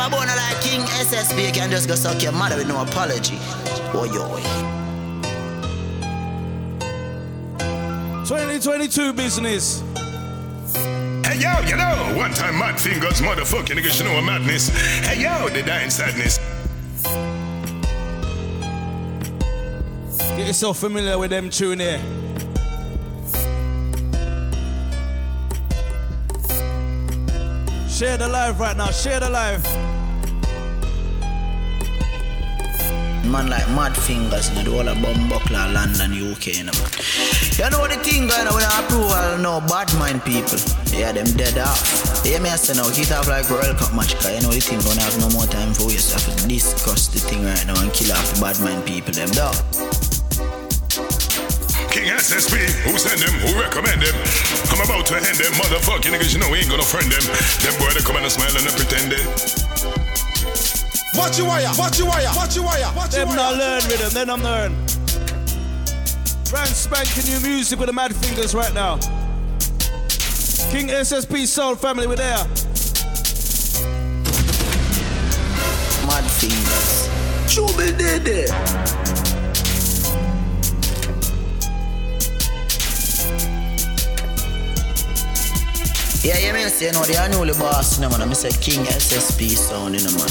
never born like King SSB, you can just go suck your mother with no apology. Oh, yo. 2022 business. Hey yo, you know, one time mad fingers, motherfucking niggas, you know a madness. Hey yo, the dying sadness. Get yourself familiar with them tune here. Share the live right now, share the live. Man like mad fingers, know, the whole of Bumbuckler, London, UK, you know. You know the thing, you know, with approval, no bad mind people. Yeah, them dead off. Yeah, me I say now, hit off like World Cup match, cause you know the thing gonna have no more time for you, so I have to discuss the thing right now and kill off the bad mind people, them dog. King SSB, who send them, who recommend them. I'm about to hand them, motherfucking niggas, you know we ain't gonna friend them. Them boy, they come and smile and they pretend it. Watch your wire, watch your wire, watch your wire, watch your Them wire. not learn with them, then I'm learn. Brand spanking new music with the mad fingers right now. King SSP Soul Family, we're there. Mad fingers. Trouble dead there. Yeah, yeah, me say, you know, the annual boss, you know, man. I say King SSP sound, you know, man.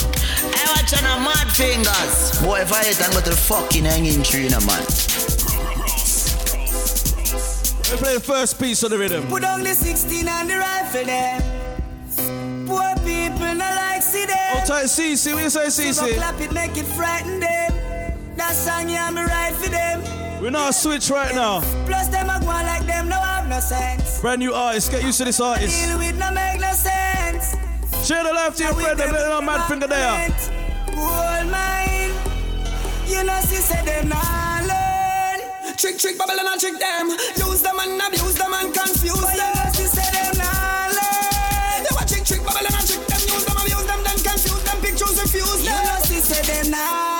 I watch on a mad fingers. Boy, if I hit and go to the fucking hanging tree, you know, man. We play the first piece of the rhythm. Put on the 16 and the rifle there. Poor people not like see them. Oh, tight CC, what you say, So go CC? clap it, make it frighten them. That song yeah me right for them. We're not switch right now. Plus them a go on like them no have no sense. Brand new artist, get used to this artist. Deal with no make no sense. Share the life to your friend, them little mad finger there. Gold mine. You know see say them nah learn. Trick, trick, bubble and I trick them. Use them and abuse them and confuse But you them. know see say them nah learn. They want trick, trick, bubble and I trick them. Use them, abuse them, then confuse them. Pictures refuse them. You them. know see say them nah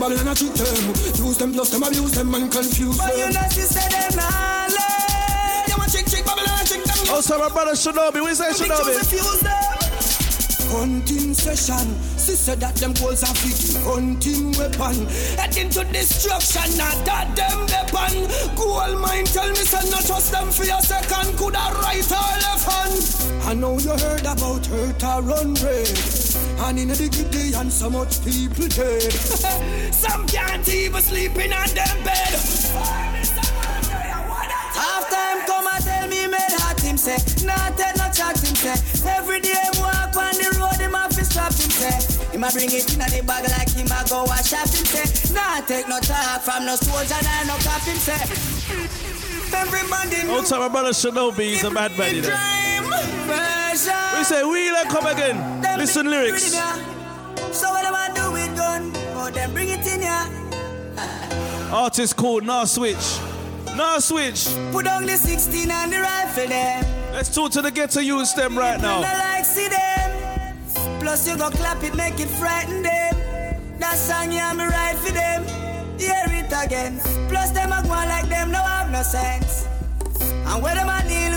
learn. Trick, trick, bubble and I trick them. Use them, plus them, abuse them and confuse them. But you them. know see say them nah learn. They want trick, trick, bubble and I trick them. Oh, so my brother Shinobi, what you say, Pictures Shinobi? refuse them. Hunting session, sister that them goals are fit. Hunting weapon, heading to destruction. Not that them weapon. Gold mine tell me say not trust them for a second. Could I right or left hand? I know you heard about hurt or run red. And in the giddy and so much people dead. Some can't even sleep in on them bed. Half time come and tell me made hot him say Nah take no chat him say Every day him walk on the road him have to stop him say Him a bring it in the bag like him a go wash up him say Nah take no talk from no soldier nah no cap him say Everybody Oh, so my brother Shinobi, he's a mad man, you know. We say, wheel and come again. Them Listen lyrics. it in ya. So what am I do with gun? Oh them bring it in ya Artist called Nah Switch. Nah Switch. Put on the 16 and the rifle there Let's talk to the ghetto youths them right now. not like see them. Plus you go clap it, make it frighten them. That song yeah me right for them. Hear it again. Plus them a go like them no have no sense. And where them a deal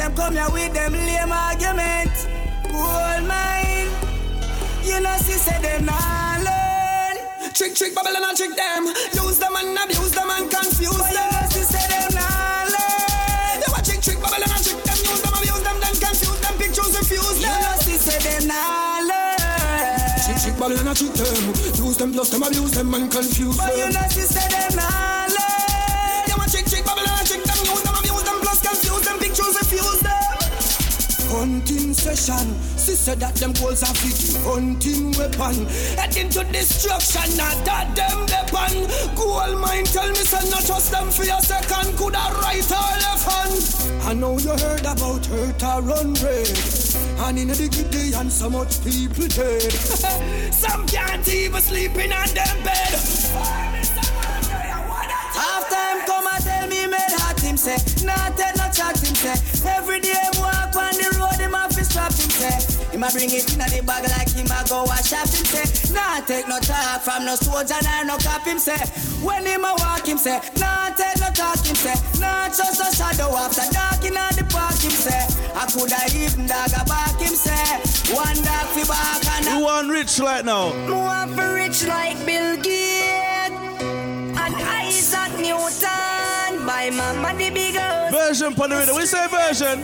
Them come here with them lame argument. Gold mine. You know see say them nah learn. Trick, trick, bubble and trick them. Use them and abuse them and confuse But you them. know see say them nah learn. They want trick, trick, and trick them. Use them, abuse them, then confuse them. Pictures refuse You them. know see say them nah learn. Trick, trick, and trick them. Use them, plus them, abuse them and confuse But you them. know she said them nah Pictures refuse them. Hunting session, sister that them goals are fit. Hunting weapon, heading to destruction. Not that them weapon. Gold mine tell me say not trust them for a second. Could I right or left hand? I know you heard about hurt or run red. And in the giddy and so much people dead. Some can't even sleep in on them bed. Half time come and tell me made hot him say. Nah take no him say. Every day him walk on the road him have to strap him say. Him a bring it in the bag like him a go wash up him say. Nah take no talk from no soldier nah no cap him say. When him a walk him say. Nah take no talk him say. Nah just a shadow after dark in the park him say. I coulda even dog a back him say. One dog fi back and You want rich right now? More for rich like Bill Gates and Isaac Newton. By mama the big house. Version for the rhythm. We say version.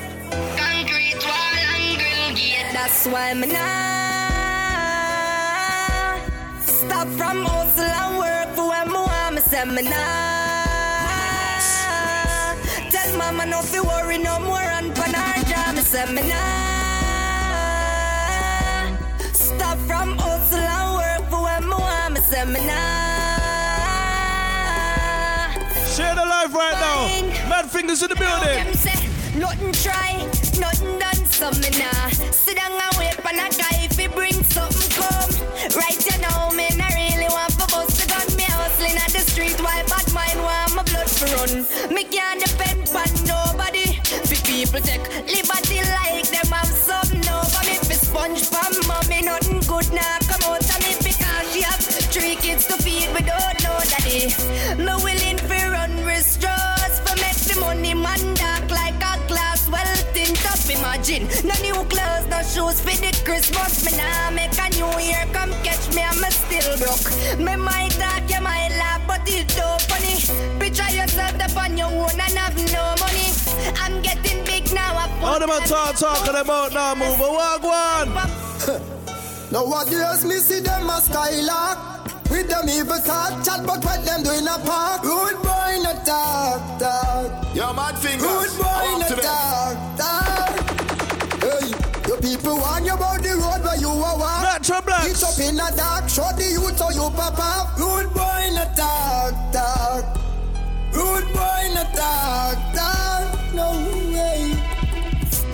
Concrete wall and grill gate. That's why me nah stop from hustle and work for when me want me say me nah. Tell mama no fi worry no more and pan her jaw me say me nah. Stop from hustle and work for when me want me say me nah. Life right now. Mad fingers in the building. Nothing try, nothing done, so me nah Sit down and wait for a guy if he bring something come. Right you know me not really want for bust the gun. Me hustling at the street while bad mind want my blood to run. Me can't depend on nobody. For people take liberty like them have something over me For sponge from mommy nothing good now come kids to feed without no daddy. Me willing for run restraints For make the money man dark like a glass well tint up Imagine, no new clothes, no shoes for the Christmas. Me nah make a new year come catch me I'm still broke. Me might talk, you might laugh but it don't funny. Picture yourself up on your own and have no money. I'm getting big now I All them a talk talking about now move. a Walk one. Nowadays me see them a skylark With them evil talk chat but what them do in a park Rude boy in a talk talk Yo, mad fingers. Rude boy in Up a to them. talk talk Hey, your people warn you about the road where you are walk Natural blacks. Each up in a dark, show the youth how you pop up Rude boy in a talk talk Rude boy in a talk talk No way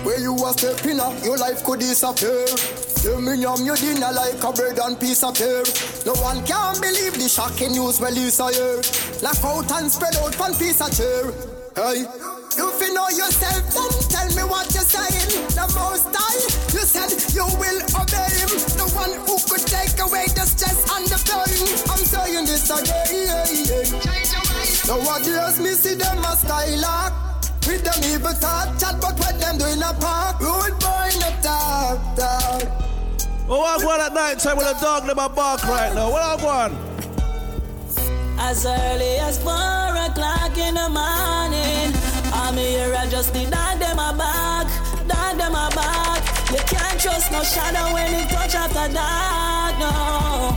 where you a stepping up, your life could disappear. You me yum your dinner like a bread and piece of pear. No one can believe the shocking news well is a year. Laugh out and spread out one piece of chair. Hey, If you know yourself, then tell me what you're saying. The most high, you said you will obey him. The one who could take away the stress and the pain. I'm saying this again. Nowadays me see them a skylark. With them evil talk, chat but what them do in a park. Rude boy in a talk, talk. Oh, walk one at night time with a dog in my bark right now. What I want? As early as four o'clock in the morning, I'm here, I just need that them a back, that them a back. You can't trust no shadow when it touch after dark, no.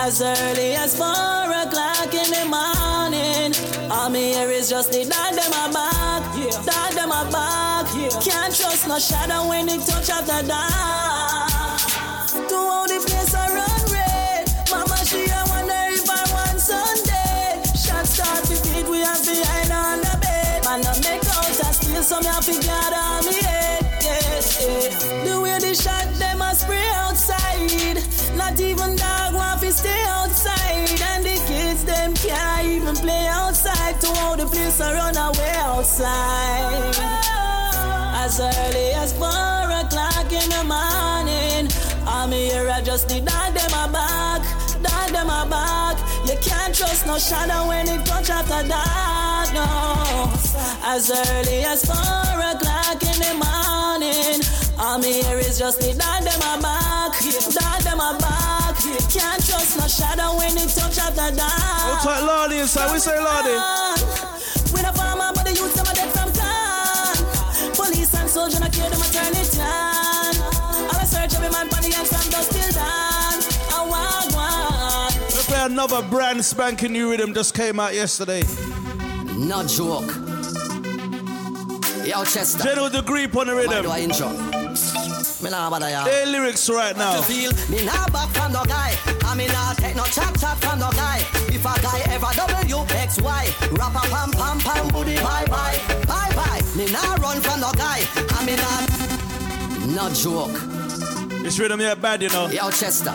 As early as four o'clock in the morning, I'm here is just the that them a back, that them a back. You can't trust no shadow when it touch after dark. To all the place I run red, Mama she a wonder if I want Sunday. Shot start to feed, we have hide on the bed. Man, I make out a steal some to get on me head. Yeah. The way the shot them a spray outside. Not even dog want to stay outside. And the kids them can't even play outside. To all the place I run away outside. As early as four o'clock in the morning, I'm here, I just need that them a back, that them a back. You can't trust no shadow when it touch after dark, no. As early as four o'clock in the morning, I'm here, is just need that them a back, that them a back. You can't trust no shadow when it touch after dark. What's like Lordy inside? We say Lordy. We the farmer, but the youth them a dead from town. Police and soldier not care them a turn another brand spanking new rhythm just came out yesterday. No joke. Yo, Chester. General degree on the Why do rhythm. I intro? Me nah bother ya. Hey, lyrics right now. feel me nah back from no guy. I me nah take no chat chat from no guy. If a guy ever W X Y, rap a pam pam pam booty bye bye bye bye. Me nah run from no guy. I me nah. No joke. This rhythm here bad, you know. Yo, Chester.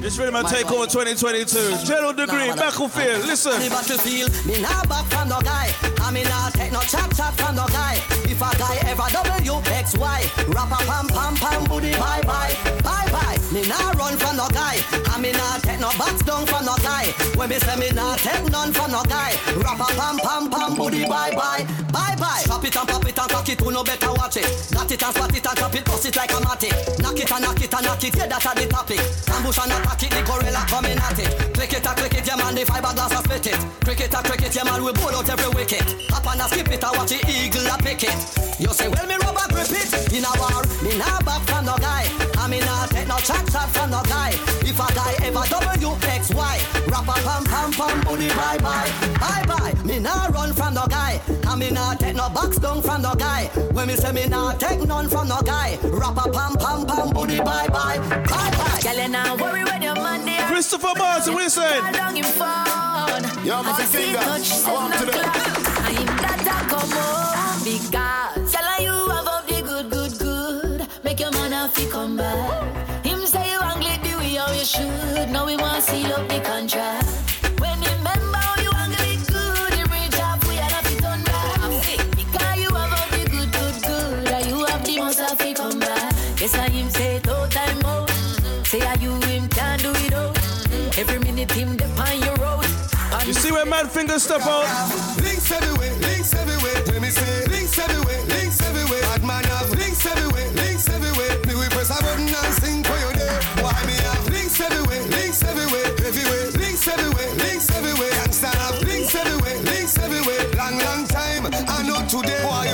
This rhythm will My take over 2022. General degree, Nah, battlefield. Listen. The battlefield, me nah back from no guy. I me nah take no chat chat from no guy. If a guy ever W X Y, rap a pam pam pam booty bye bye bye bye. Me nah run from no guy. I me nah take no box down from no guy. When me say me not take none from no guy. Rap a pam pam pam booty bye bye bye bye. Drop it and pop it and cock it, who no better watch it. Got it and spot it and drop it, bust it like a matty. Knock it and knock it and knock it, yeah that's a the topic. Ambush and attack it, the gorilla coming at it. Click and click it, man, the fiberglass a split it. Cricket and cricket, yeah man, we pull out every wicket. Hop and a skip it and watch the eagle a pick it. You say, well me rubber grip it. In a war, me nah back from no guy. I me nah take no chat chat from no guy. If a guy ever W X Y, a pam pam pam booty bye bye bye bye. Me nah run from no guy. I me nah take no box down from no guy. When me say me nah take none from no guy. Rap a pam pam pam booty bye bye bye bye. Girl, you not worry when your man there. Christopher Martin, what you saying? Along him phone. Yeah, man, As I see finger. I want to know. I am that I come home because girl, you have up the good, good, good. Make your man have to come back. Him say you angry the way how you should. Now we want to seal up the contract. Every minute him depend your road. You see where Mad Finger step out? Links everywhere, links everywhere. When me say links everywhere, links everywhere. Bad man have links everywhere, links everywhere. Me we press a button and sing for you there. Why me have links everywhere, links everywhere, everywhere. Links everywhere, links everywhere. Gangsta have links everywhere, links everywhere. Long, long time, I know today. Why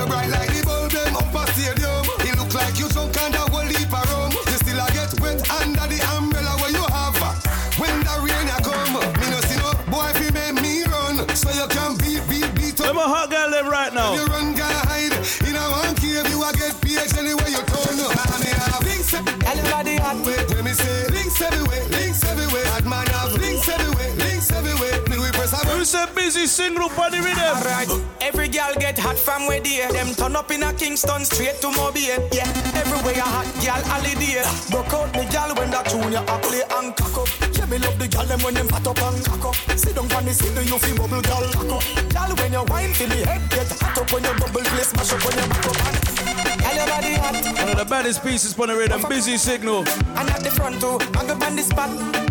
Busy Signal the rhythm? Alright, every girl get hot from where they Them turn up in a Kingston straight to Mobile. Yeah, everywhere a hot girl holiday. Broke out me girl when that tune ya a play and cock up. Yeah, me love the girl them when them fat up and cock up. Sit down on the seat you feel bubble girl cock up. Girl when you wine feel the head get hot up When you bubble play smash up when you back up. and Girl your body hot One of the baddest pieces on the rhythm, busy signal. and at the front too, I go on the spot.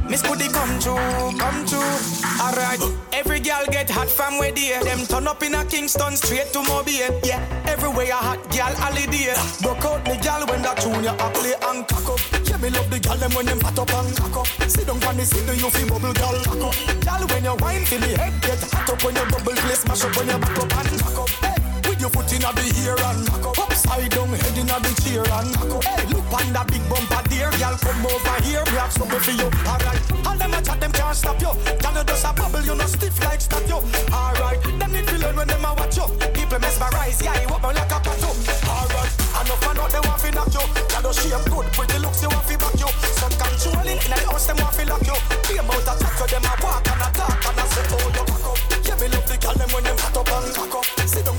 Miss Goody come true, come true. Alright, every girl get hot from where they Them turn up in a Kingston straight to Mobile. Yeah, everywhere a hot girl holiday. Broke out me girl when that tune ya a play and cock up. Yeah, me love the girl them when them fat up and cock up. Sit down on the seat, you feel bubble girl cock up. Girl when you wine feel the head get hot up when you bubble play smash up when you back up and cock up. Hey. Your foot inna the ear and Upside down, head inna the chair and Hey, look on that big bumper there Girl, come over here, have something for you Alright, all them a chat, them can't stop you. Girl, you just a bubble, you no stiff like statue Alright, them need to learn when them a watch you. People mesmerize, yeah, you up like a tattoo. Alright, enough man out, they want to knock you. Girl, you shape good, pretty looks, they want to back you. Some controlling, inna the house, them want to lock you. Be about a chat, so them a walk and a talk And I say, oh, you back up. Yeah, me love the girl, them when them fat up and cock up. On the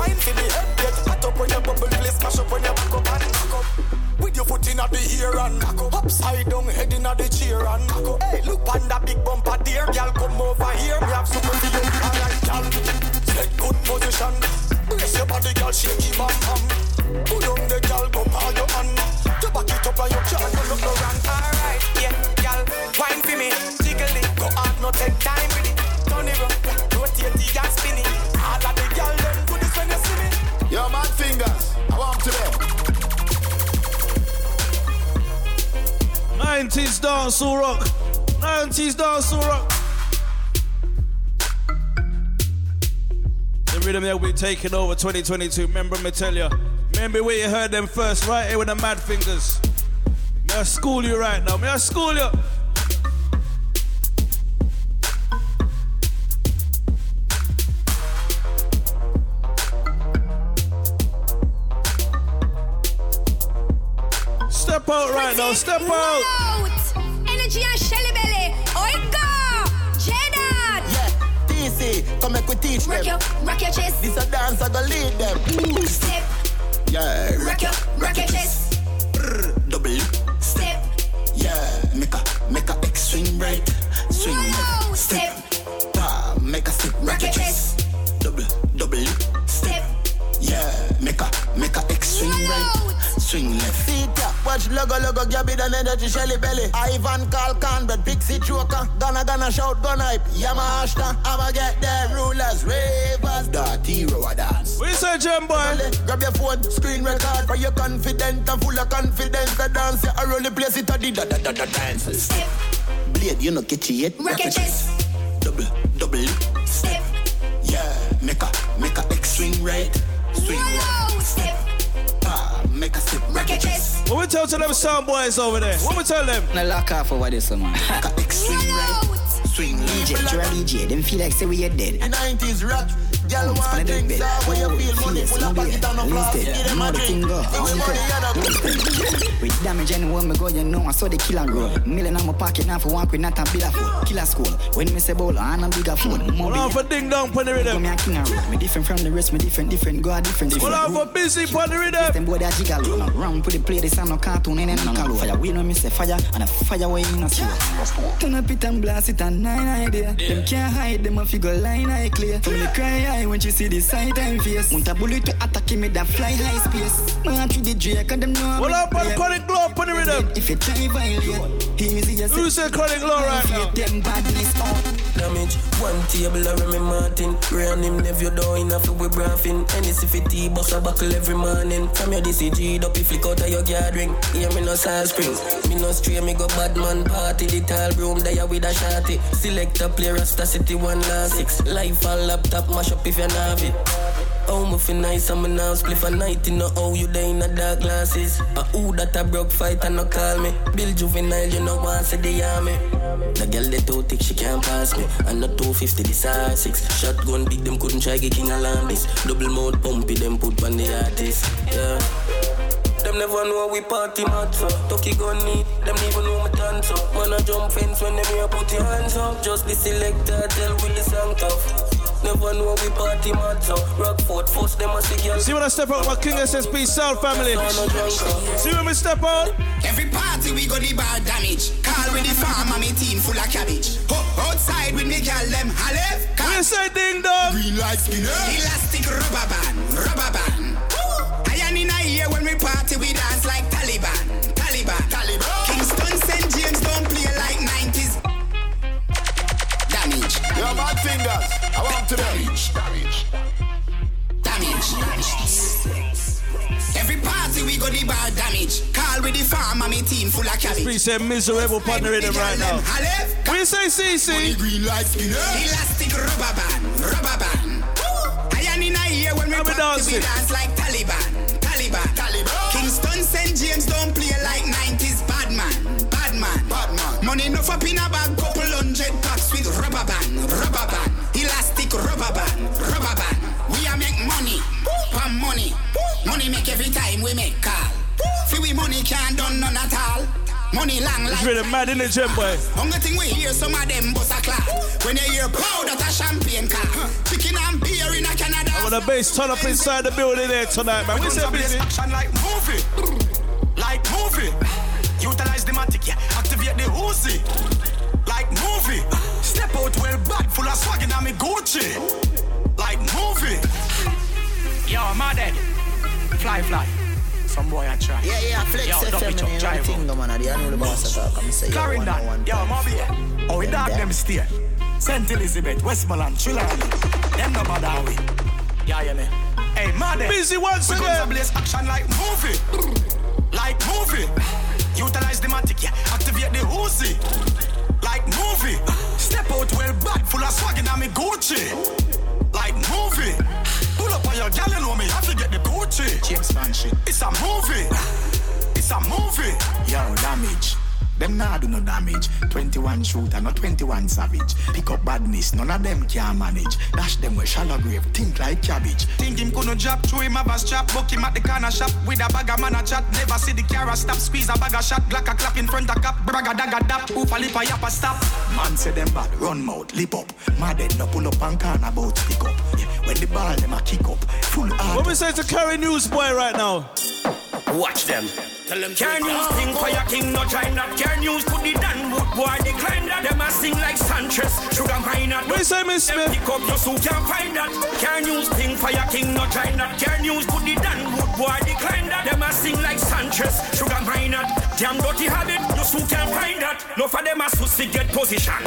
Wine, feel the head get hot up When you bubble, play smash up When you back up and cock up. With your foot inna the ear and cock up. Upside down, head inna the chair and cock up. Hey, look on that big bumper there Girl, come over here, me have super for you Alright, take good position. Brace your body, girl, shake it, bam, bam. Put on the girl, go call your hand. You back it up and you can't go look no Alright, yeah, girl, wine for me 90s dancehall rock. 90s dancehall rock. The rhythm that be taking over 2022. Remember me tell you. Remember where you heard them first, right here with the mad fingers. May I school you right now. May I school you? Out right now. Step out. Out. Energy and Shelly Belly. Oika. Jedad. Yeah, TC, come make we teach Rock your, them. rock your chest. This a dance, I go lead them. Step. Yeah, Rock your, rock your chest. double. Step. Yeah, make a make a X swing right, swing Whoa. left, Step. Pa, make a stick Rock your chest. double watch logo logo Gabby and energy Shelly Belly. Ivan call Conbed, Pixie Choker. Gonna gonna shout gun hype. Yama Ashta. I'ma get there. Rulers, ravers, dirty road dance. We say Jam boy. Grab your phone, screen record for your confident and full of confidence. The dance, I roll the place, it a the da da da da dance. Blade, you know catch it yet? Rockettes. Double, double. Step. Yeah, make a, make a X swing right. Swing right. Whoa. Step. Ah, make a step. Rockettes. What we tell to them sound boys over there? What we tell them? Now lock off over this one, man. Make swing right. Swing DJ, you're DJ. Them feel like say we are dead. The 90s rock. Girl, It's want funny things bed. out when you feel money Fierce, full of no pocket beer. and no floss. Instead, Give them know a the drink. thing go. Things One money and a With damage anywhere me go, you know I saw the killer grow. Million on my pocket now for walk with not a bill of food. Killer school. When me say bowler, and a bigger phone. More Hold on big. for ding dong pon the rhythm. Me a king of road. Me different from the rest. Me different, different. Go a different, different. Hold on for busy pon the rhythm. Them boy they a gigolo. No round put the play this and no cartoon and then no call fire. We know me say fire and a fire way in a slow. Turn up it and blast it and nine idea. Them can't hide them a figure line eye clear. From the cry eye when she see the sight and face. Want a bullet to attack me that fly high space. Man to the Drake and them know. Hold on for the chronic glow pon the rhythm. If you try violate, easy just. Who say chronic glow right now? Them badness out. Damage, one table I Remy Martin. Ran him nephew down in a fi we braffin. Any si fi tea bust a buckle every morning. From your DCG up, you flick out of your gathering. Hear me no salt spring. Me no stray, me go bad man party. The tall room there with a shotty. Select a player, Rasta City one last six. Life a laptop, mash up if you have it. Oh, me feel nice, I'm a now spliff a night in no how you there in the dark glasses. A who that a broke fight and no call me. Bill juvenile, you know want say the army. The girl they too thick, she can't pass me. And not 250, this are six. Shotgun big, them couldn't try get king alarm this. Double mouth pumpy, them put on the artist. Yeah. Them never know we party mad so Tucky gun need, them even know me dance so Man a jump fence when them here put your hands up Just the selector tell the song tough Never know we party mad so Rockford first them a see girl See when I step out with my King SSP sound family. See when we step out. Every party we go the bar damage. Call with the farm and me team full of cabbage. Ho, outside with me girl them halef. What you say ding dong? Green light skinner. Elastic rubber band, rubber band. I am in a year when we party we dance like Taliban, Taliban, fingers. I want to damage. Damage. Every party we go the bar damage. Call with the farm and me team full of cabbage. We say miserable pon the rhythm right now. What you say CC? Green light skinner. Eh? Elastic rubber band, rubber band. I am in a year when we How we party we dance like Taliban, Taliban, Taliban. Kingston St James don't play like 90s. Bad man, bad man, bad man. Money enough up in a bag, couple hundred packs with rubber band, rubber band. Elastic rubber band, rubber band. We a make money, pam money. Money make every time we make call. Free we money can't done none at all. Money long It's really mad in the gym, boy. Only thing we hear some of them bust a clap. When you hear proud that a champagne car. Chicken and beer in a Canada. I want the bass turn up inside the building there tonight, man. We say busy. action like movie, like movie. Utilize the matic, yeah. Activate the Uzi, like movie. Step out well back, full Gucci, like movie. Yo, my dead. Fly, fly. Some boy I try. Yeah, yeah, flex Yo, FM, dump it man, up, you drive the thing, though, man. I know the boss talk. I'm saying, yeah, one, Clarendon, one, yo, one, Mobay. Oh, we Them dog them stay. St. Elizabeth, Westmoreland, Trelawny. Them no bother we. Yeah, yeah, me. Hey, man. Busy once we again. Guns a blaze action like movie. Like movie. Utilize the matic, yeah. Activate the Uzi. Movie. Step out well back, full of swag and me Gucci. Like movie. Pull up on your gal, you know me, have to get the Gucci. James Bond shit. It's a movie. It's a movie. Yo, damage. Them nah do no damage. 21 shooter, not 21 savage. Pick up badness, none of them can manage. Dash them with shallow grave, think like cabbage. Think him couldn't drop, through him have a strap. Book him at the corner shop with a bag of man a chat. Never see the car stop, squeeze a bag of shot. Glock a clap in front of cap, bragga dagga dap. Oof a lip a yap a stop. Man say them bad, run mouth, lip up. Mad head no pull up and can about pick up. Yeah, when the ball them a kick up, full hard. What we say to carry news boy right now? Watch them. Can use thing for your king, no try not. Can use put the Dan wood boy decline that. Them a sing like Sanchez, sugar mine at. What you say, Miss Smith? Pick up your suit, can't find that. Can use thing for your king, no try not. Can use put the Dan wood boy decline that. Them a sing like Sanchez. Sugar minor, damn dirty habit, you still can't find that. No for them a sussy get position.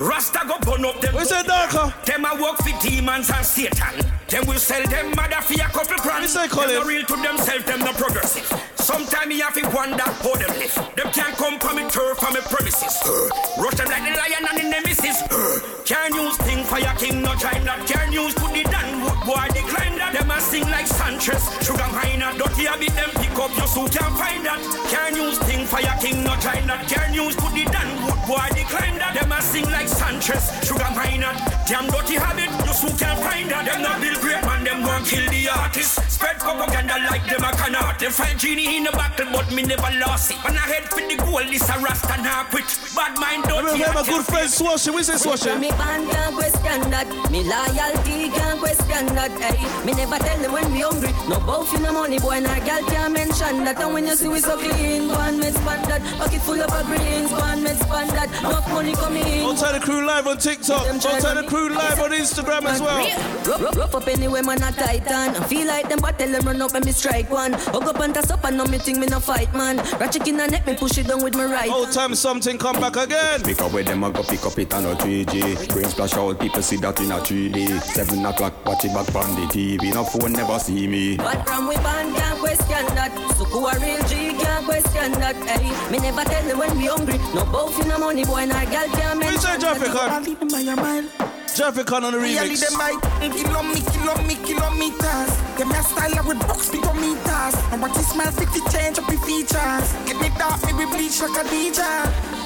Rasta go burn up them. Where's that darker? Them a work for demons and Satan. Them will sell them mother for a couple grand. Say, them no real to themselves, them no progressive. Sometime me have to wonder how them live. Them can't come from me turf from me premises. Uh, rush them like the lion and the nemesis. Uh, can't use thing for your king, no try that. Can't use put the down wood boy decline that. Them a sing like Sanchez. Sugar minor, dirty a bit them pick up your suit, can't find that. Can't use thing for your king, no try that. Can't use put the down wood boy decline that. Them a sing like Sanchez. Sugar minor, damn dirty habit, you suit can't find that. Them not build great man, them gon' kill the artist. Spread propaganda like them a cannot. They find genie in the battle, but me never lost it. When I head for the goal, this a rasta now quit. Bad mind don't Remember my good friend Swashy, we say Swashy. Me band can't question that. Me loyalty can't question that. Hey, me never tell them when we hungry. No both in the money, boy, and a girl can't mention that. And when you see we so clean, go and me spend that. Pocket full of a greens, go and me spend that. Enough money coming. Outside the crew live on TikTok. Outside the crew live on Instagram as well. Rough, rough up anyway, man, a titan. I feel like them, but tell them run up and me strike one. Hug up and toss up and know me think me no fight, man. Ratchet in the neck, me push it down with my right. Old time something come back again. Pick up with them, I go pick up it on a 3G. Brain splash out, people see that in a 3D. Seven o'clock, watch it back on the TV. No phone never see me. But from we band can't question that. So who a real G can't question that. Hey, me never tell them when we hungry. No both in the money, boy, and a girl can't mention. say Jafrican? I'll leave them by your mind. Jafrican on the Really remix. them by kilo me, kilo me, kilometers. Get me a style with box meters. And what is smell fit to change up the features. Get me dark, me we bleach like a DJ.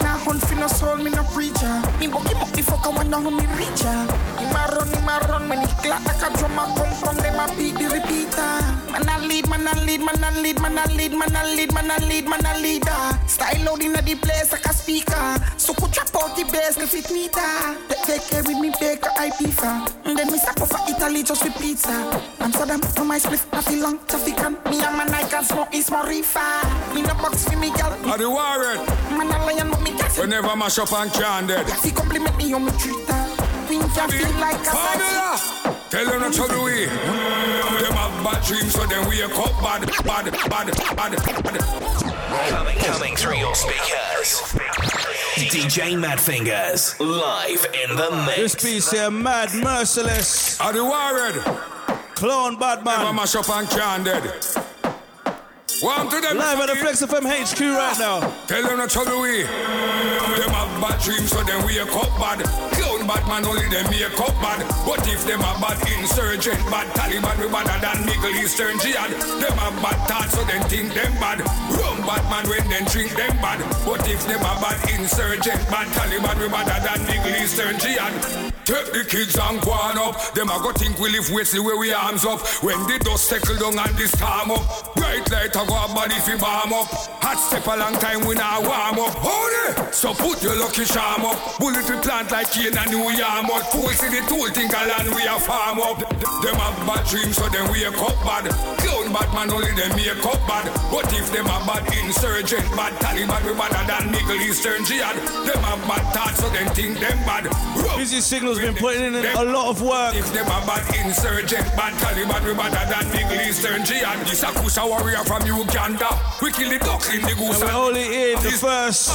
Now hunt for no soul, me no preacher. Me walk him up the fuck, I wonder how me reach ya. He ma run, he ma run, when he clap like a drum, I come from them, I beat the repeater. Man, I lead, man, I lead, man, I lead, man, I lead, man, I lead, man, I lead, man, I leader. Ah. Style loud in the place like a speaker. So could trap out the bass, if it meter. Take, take care with me, bake a IP fan. And then me stop for Italy just with pizza. Amsterdam, for my split, I feel long, traffic and me and my Nike can smoke is more reefer. Me no box for me, girl. Are the warrior? Man, I lion, but me gas. Whenever mash up and candid. He compliment me on me treater. Wink, I feel like a Formula. Tell them not to do it. Them have bad dreams, so then we a cup bad, bad, bad, bad, bad. Coming, coming through your speakers. DJ Mad Fingers live in the mix. This mix. piece here, mad, merciless. Are you worried? Clone bad man. Never mash up and candid. One to them. Live at the Flex FM HQ right now. Tell them not to do it. Them have bad dreams, so then we a cup bad. Bad man, only them me a cup bad. But if them a bad insurgent, bad Taliban, we badder than Middle Eastern jihad. Them have bad thoughts, so then think them bad. Rum bad man when them drink them bad. But if them a bad insurgent, bad Taliban, we badder than Middle Eastern jihad. Take the kids and go on up. Them a go think we live Wesley where we arms up. When the dust settle down and the storm up. Bright light a go a body fi bomb up. Hot step a long time we not warm up. Hold it. So put your lucky charm up. Bullet we plant like cane and new yam up. Fool see the tool think a land we a farm up. Them have bad dreams so then we a cup bad. Clown bad man only them me a cup bad. But if them a bad insurgent, bad Taliban we badder than Middle Eastern jihad. Them have bad thoughts so then think them bad. Busy Signal's been putting in a lot of work. If them a bad insurgent, bad Taliban, we badder than Middle Eastern jihad. This a Kusa warrior from Uganda. We kill the duckling, the goose. And we're only in the first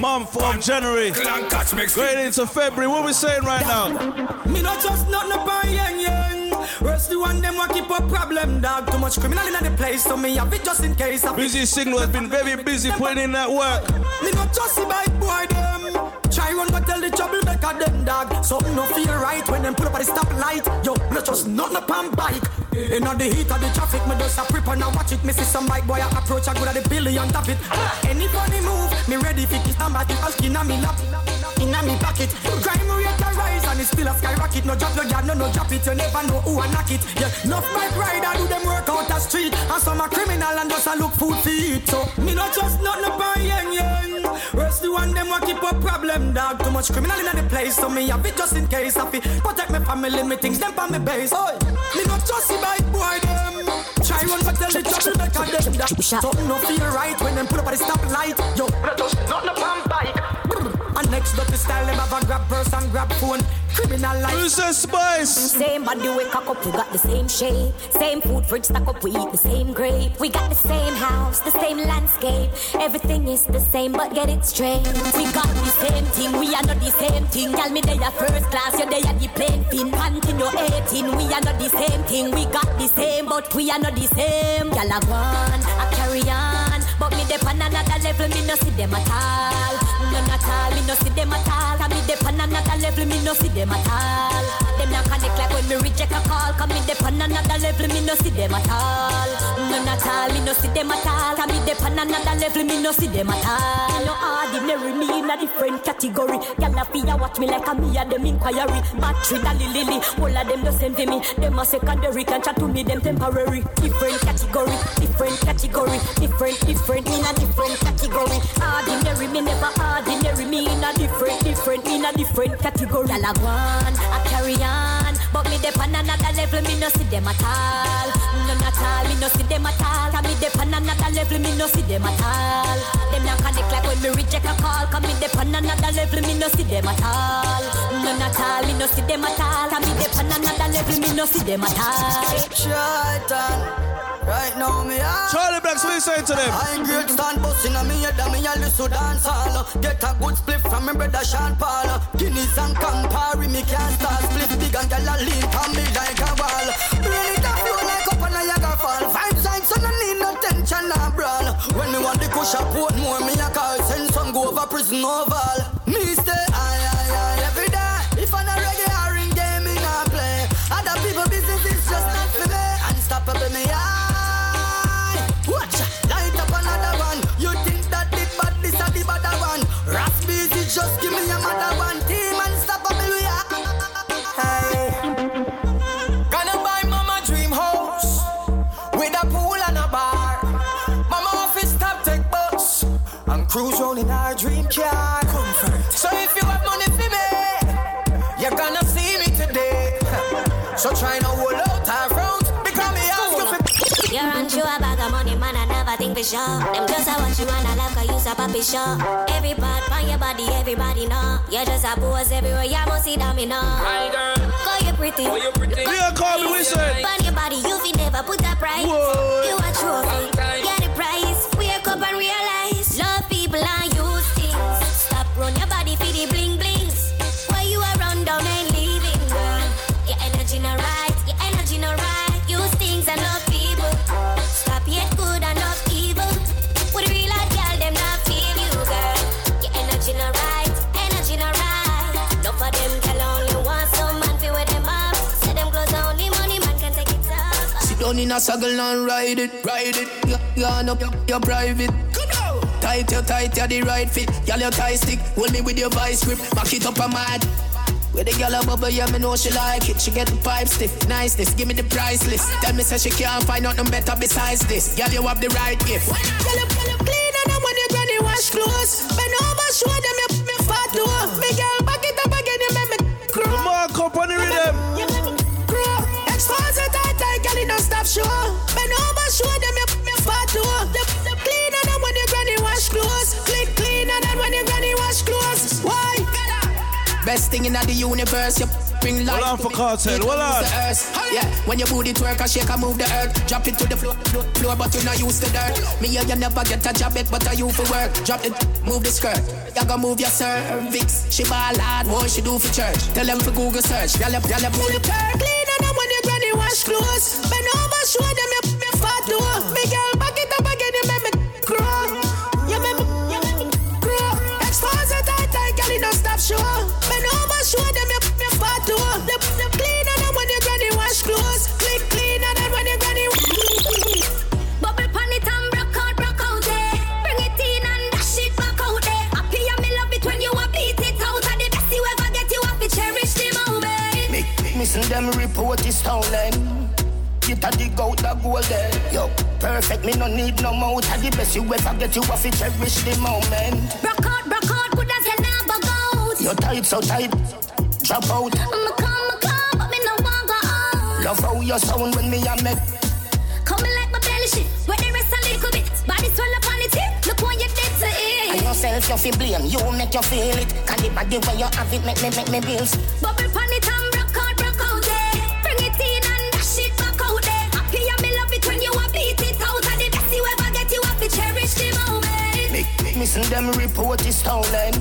month of January. Going into February. What we saying right now? Me not just not no pan yang yang. Rest the one them want keep a problem, dog. Too much criminal in the place, so me have it just in case. I Busy Signal has been very busy putting in that work. Me not just see bite boy them. Try run but tell the trouble back them dog. Something no feel right when them pull up at the stoplight. Yo, not just not no pan bike. In the heat of the traffic, me just a prep and I watch it. Me see some bike boy I approach, I go to the billy on top it. Any funny move, me ready for this number. The skin on me lap, in a me pocket. Crime rate a rise and it's still a skyrocket. No drop, no yard, no no drop it. You never know who a knock it. Yeah, enough bike rider do them work out the street, and some a criminal and just a look food for eat. So me not just not no pan yang yang. Rest the one them want keep a problem, dog. Too much criminal in the place, so me have it just in case. I fi protect my family, me things them on me base. Oi, me not just see bike boy them. Try run but tell the trouble back at them. That something no feel right when them pull up at the stoplight. Yo, me not just not no pan bike. And Next up the style, them have a grab purse and grab phone. Criminal life. Who's the spice? Same body we cock up, we got the same shape. Same food fridge stack up, we eat the same grape. We got the same house, the same landscape. Everything is the same, but get it straight. We got the same thing, we are not the same thing. Tell me they are first class, you they are the plane fin. Panting your 18, we are not the same thing. We got the same, but we are not the same. Gyal a one, I carry on. But me dep on another level, me no see them at all. At all, me no see them at all. Cause me dep on another level, me no see them at all. Me reject a call. Cause me dep on another level, me no see them at all. None at all, me no see them at all. Cause me dep on another level, me no see them at all. No ordinary, me in a different category. Gyal a fear watch me like a me a them inquiry. Battery dolly lily, all of them the same for me. Them a secondary, can chat to me, them temporary. Different category, different category, different, different, in a different category. Ordinary, me never ordinary, me in a different, different, in a different category. Gyal a one, I carry on, but me dep on another level, me no see them at all. None at all, me no see them at all. Cause me dep on another level, me no see them at all. Them not connect like when me reject a call. Cause me dep on another level, me no see them at all. None at all, me no see them at all. Cause me dep on another level, me no see them at all. Shaitan. Right now me ah Charlie Blacks, what you saying to them? I ain't great stand busting on me head and me a listen dance all. Get a good split from me brother Sean Paul. Guineas and Campari me can't start split Big and gyal a lean on me like a wall. Bring it up flow like up on a Niagara fall. Vibes like so no need no tension or brawl. When me want the kush a port more me a call. Send some go over prison oval car. Comfort. So if you have money for me, you're gonna see me today. So try no hold out our front because me ask you for. You're unsure about the money, man. I never think for sure. Them just I want you and I love cause you so puppy show. Every part on your body, everybody know. You're just a pose everywhere, you must see that me know. My girl, Call you pretty. oh you pretty. We are calling Wilson. On your body, you fi never put a price. Whoa. You a trophy, get the price. Wake up and realize, love people and off. Down in a saddle and ride it, ride it. You on up, you're private. Tight, you tight, you're the right fit. Girl, you tie stick. Hold me with your vice grip. Back it up, I'm mad. Where the girl a bubble, yeah, me know she like it. She get the pipe stiff, niceness, give me the price list. Tell me say she can't find nothing better besides this. Girl, you have the right gift. Girl, you, girl, you clean and then when you granny wash clothes. Bend over, show them your me fat door. Me girl, back it up again, you make me grow. Mark up on the rhythm. Girl, it don't stop show. Bend over, show them your me fat door. You, you clean and when you granny wash clothes. Clean, clean and then when you granny wash clothes. Why? Best thing in the universe, you bring life. Hold on for cartel, hold on. Yeah, when you booty twerk, I shake, I move the earth. Drop it to the floor, floor, floor but you not used to dirt. Me, you, you never get a job, it, but I you for work. Drop it, move the skirt. You gotta move your cervix. She ball hard, what she do for church? Tell them for Google search. Y'all, y'all, pull the curve. Clean granny wash clothes. Bend over, show them your me fat door. Me girl, back it up again, you make me grow. You make me, you make me grow. Expose it tight, tight, girl, it don't stop show. Bend over, show them Make, make me see them report is stolen. Get a dig out the gold there. Yo, perfect, me no need no more. And the best you ever get, you have to cherish the moment. Broke out, broke out, good as your number goes. You're tight, so tight. Drop out. I'ma come, I'ma come, but me no want go out. Love how you sound when me a make. Coming like my belly shit. Where the rest a little bit. Body swell up on the tip. Look when you did to it. I say yourself, you feel blame. You make you feel it. Can the body where you have it make me make me bills. Bubble pan it and moment. Make, make me see them report is stolen.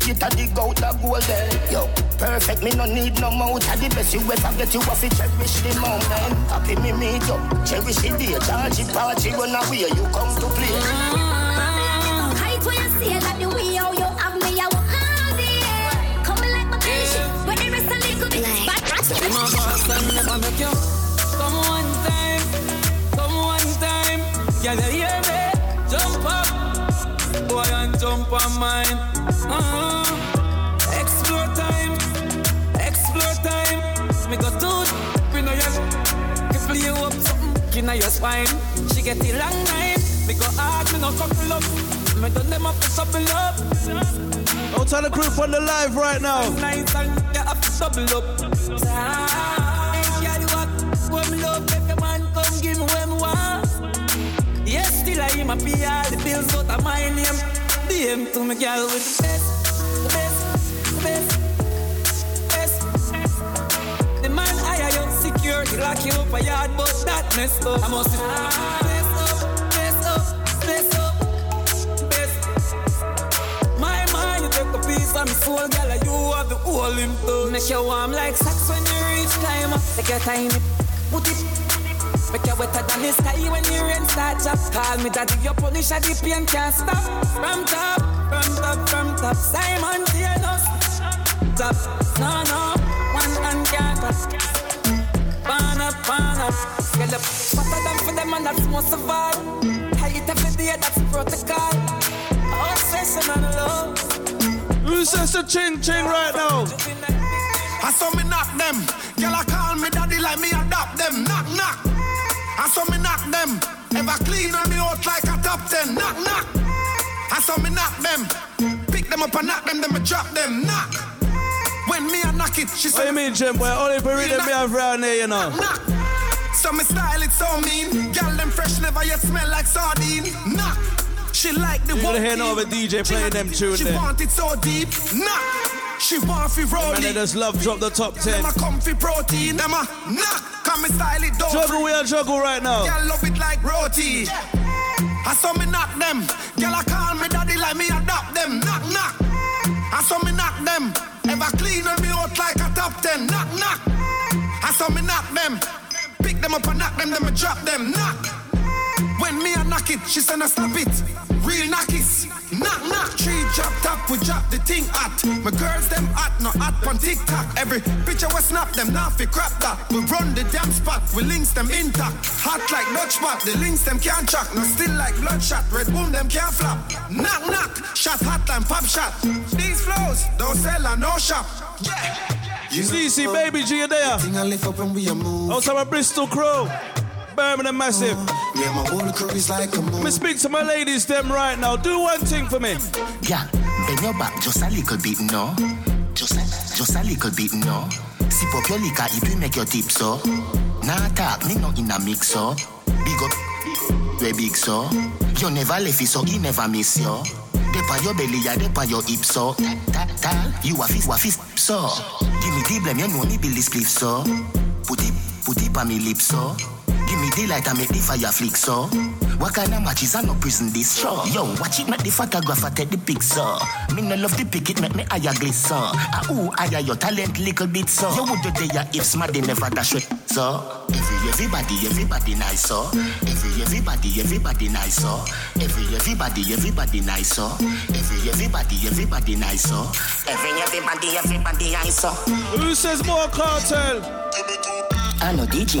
Get a dig out the gold there. Yo, perfect, me no need no more. At the best you ever get, you have to cherish the moment. Happy me meet up, cherish the day. Charge it, party, run away, you come to play. Mm-hmm. Height where you see that the way how you have me, I will hold it. Come like my patient, when the rest a little bit. But Come on, boss, and never make you on mine uh-huh. Explore time, explore time Me go to me know you Can play you up something in your spine She get the long knife Me go hard, me no couple up Me done them up to double up Out on the crew from the live right now. Nice and you have to double up. Hey, girl, what? What me love, man come give me what me want. Yes, still I am a all the bills out of my name. DM to me, girl, with the best, the best, the best, best. The man hire you, security, lock you up a yard, but that messed up. I must best up, best up, up, best. My mind, you take a piece of me soul, girl, and you have the whole him. Make you warm like sex when you reach climb. Take your time, put it. Make you wetter than the sky when the rain start drop. Call me daddy, you punish at the pain can't stop. From top, from top, from top. Simon Tienos. Top, no, no, one hand can't touch. Burn up, burn up. Get up, fatter than for them and that's most of all. Height every day, that's protocol. Obsession and love. Who says the ching ching right now? I saw me knock them. Girl, I call me daddy like me adopt them. Knock, knock. I saw me knock them. Ever clean on me out like a top ten. Knock, knock. I saw me knock them. Pick them up and knock them, then me drop them. Knock. When me a knock it, she What said. you mean, Jim? Boy, only for reading me have around here, you know. So me style it so mean. Girl, them fresh never yet smell like sardine. Knock. She like the You gonna hear no other DJ playing them tunes She want it so deep. Knock. She want fi roll it. just love drop the top 10. Them a comfy protein. Them a knock. Come me style it down. Juggle, we are juggle right now. Girl love it like roti. I saw me knock them. Girl I call me daddy like me adopt them. Knock knock. I saw me knock them. Ever clean on me out like a top ten. Knock knock. I saw me knock them. Pick them up and knock them, then me drop them. Knock. When me a knock it, she said, "No stop it." Real knockies. Knock knock. Tree drop top, we drop the thing hot. My girls them hot, no hot on TikTok. Every picture we snap them, now fi crap that. We run the damn spot, we links them intact. Hot like Dutch spot, the links them can't track. No still like bloodshot, red boom them can't flap. Knock knock, shot hot time, pop shot. These flows don't sell and no shop. Yeah. You see, see, baby G, you there? Thing I lift up when we a move. Outside my Bristol crew. Birmingham Massive. Yeah, my whole crew is like a move. Me speak to my ladies them right now. Do one thing for me. Yeah, bend your back just a little bit, no. Just a, just a little bit, no. Sip up your liquor, it will make your tip so. Nah talk, me no in a mix so. Big up, we big so. You never left it so he never miss you. Dep on your belly, yeah, dep on your hip so. Ta ta, you a fist, wa fist so. Give me the blame, you know me build this spliff so. Put it, put it on me lips so. Give me the light and make the fire flick so. What kind of matches are no prison this show? Yo, watch it, make the photographer take the picture. Me no love the pick it, make me higher glisten. Ah, ooh, higher your talent little bit so. You would do there if smarty never dash with so. Every everybody, everybody nice so. Every everybody, everybody nice so. Every everybody, everybody nice so. Every everybody, everybody nice so. Every everybody, everybody nice so. Who says more cartel? I know DJ,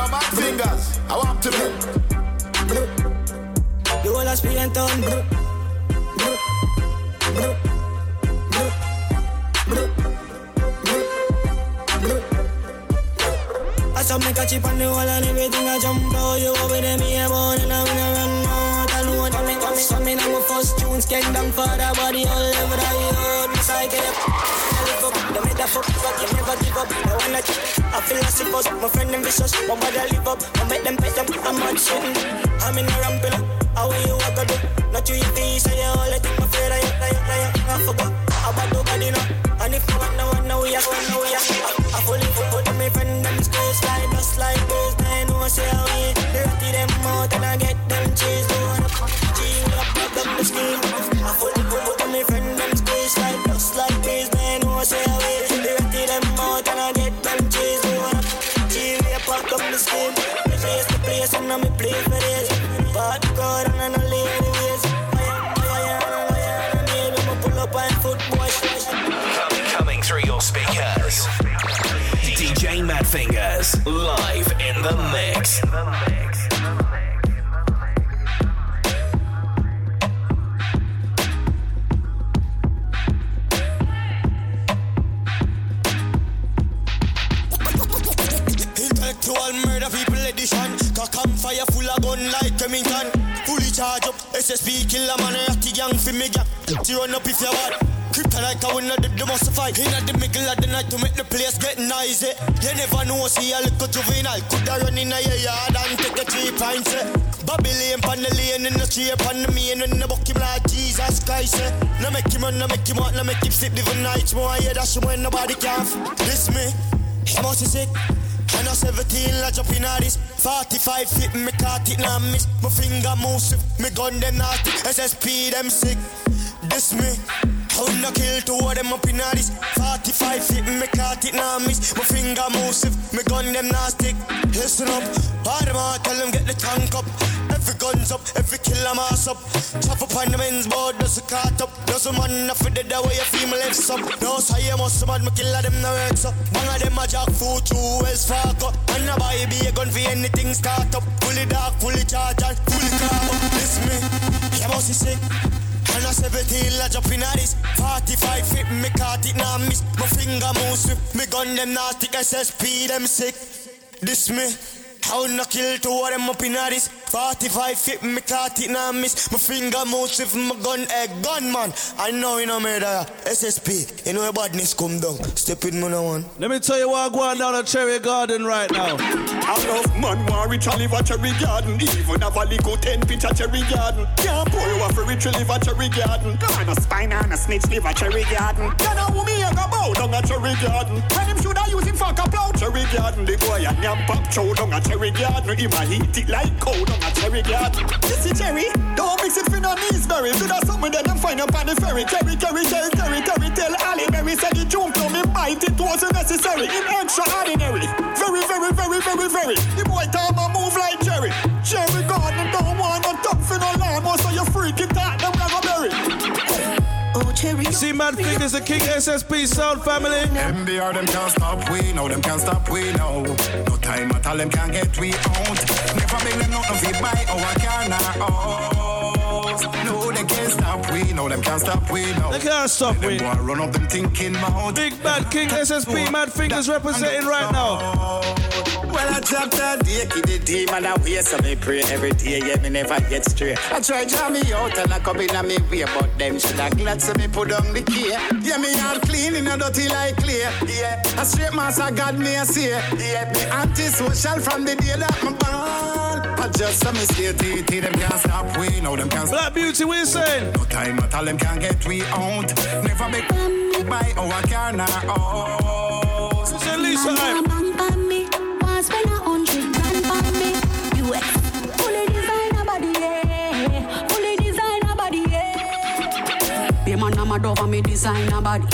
Yo, my fingers, I want to be. The whole a Spain town. Brr, brr, brr, brr, brr, brr, brr. I saw me catch it on the wall and everything I jump out. You over there, me a born and I'm gonna run out. I know what I make, me something I'm a first tunes, get down for the body all over the road. Miss I get up, I live up, make fuck, but you never give up. I wanna keep, I feel like sick my friend them vicious, but bother live up, I make them pay them, I'm mad shit. I'm in a ramping up, how you walk a do? Not you, you think, say you all, I think my fear, I, I, I, I, I forgot. About nobody now, and if you want no one, no we are, no we are. I fully put my friend them school slide, just like this, they know say we dirty them out and I get them cheese. Know say we dirty them out and I get them cheese. One up, G, we up, up, the scheme. The place, the place, and I'm for this. But God, and I'm not lady ways. Coming through your speakers. DJ Mad Fingers live in the mix. Murder. Cock and fire full of gun like Remington. Fully charge up. SSP kill a man. Ratty gang for me gang. To run up if you want. Kryptonite, I win the, fight. In the middle of the night to make the place get noisy. You never know, see a little juvenile. Coulda run in a yard and take a three pints. Eh. Babylon pan the lane in the street pan the main and the buck him like Jesus Christ. Eh. No make him run, no make him out, no make him sleep living nights. More yeah, that's when nobody can. This me, I must be sick. I know 17 I jump in this. 45 feet me caught it now miss My finger move swift Me gun them naughty SSP them sick This me. Will not kill two of them up in this. 45 feet me caught it now miss. My finger move swift Me gun them nasty. Listen up. All them out tell them get the tank up. Every guns up Every killer mass up. Chop up on the men's board Does a cart up. Does a man not for the way you feel my legs up. No say you must mad Me kill them no works up. Bang of them a jack food through Wells Fargo. And a buy be a gun for anything start up. Fully dark, fully charged and fully carb up. This me. You must be sick a 17 la jump in this. 45 feet me caught it now miss. My finger move swift Me gun them nasty SSP them sick. This me I will not kill two of them up in this 45 feet me caught it now miss My finger move swift My gun eh, a gunman I know you know murder SSP You know your badness come down Step in man one Let me tell you what I'm going down at Cherry Garden right now. Enough man want rich and live a cherry garden. Even have a little ten pitch a cherry garden. Can't pour you a for rich and live a cherry garden. God, a spine and a snitch live a cherry garden. You know who me a go bow down a cherry garden. And him shoulda use him for a plow cherry garden. The boy a nyam pop chow down a cherry garden. Him a heat it like cold down a cherry. This is cherry. Don't mix it for no knees berry. Do that something that them find up on the ferry. Cherry, cherry, cherry, cherry, tell Ali Berry said he jumped on me bite. It wasn't necessary. Him extraordinary. Very, very, very, very, very. The boy time a move like Jerry. Jerry Gordon don't want no top for no lamb. So you freaky that them never bury. Oh. See, Mad Fingers, the King SSP Sound Family. MBR them can't stop we know them can't stop we know No time at all them can't get we out Never beg them nothing fi buy our car now oh. No they can't stop we know them can't stop we know They can't stop we Them want run up them thinking mouth Big Bad King SSP Mad Fingers representing right now. Well, I dropped a day, Keep the demon away, so me pray every day, yet me never get straight. I try draw me out and I come in on me way, but them should have glad so me put on the key. Yeah, me heart clean in a dirty like clear. Yeah, a straight master God me a say. Yeah, me anti-social from the day that me born. I just saw me stay TT, them can't stop we, no them can't stop. Black Beauty, we saying. No time at all, them can't get we out. Never make buy our car now. Sister Lisa, Man, bang, bang me. Want spend a hundred grand on me. US. Fully designer body, yeah. Fully designer body, yeah. Be man, I'm a dove and me designer body.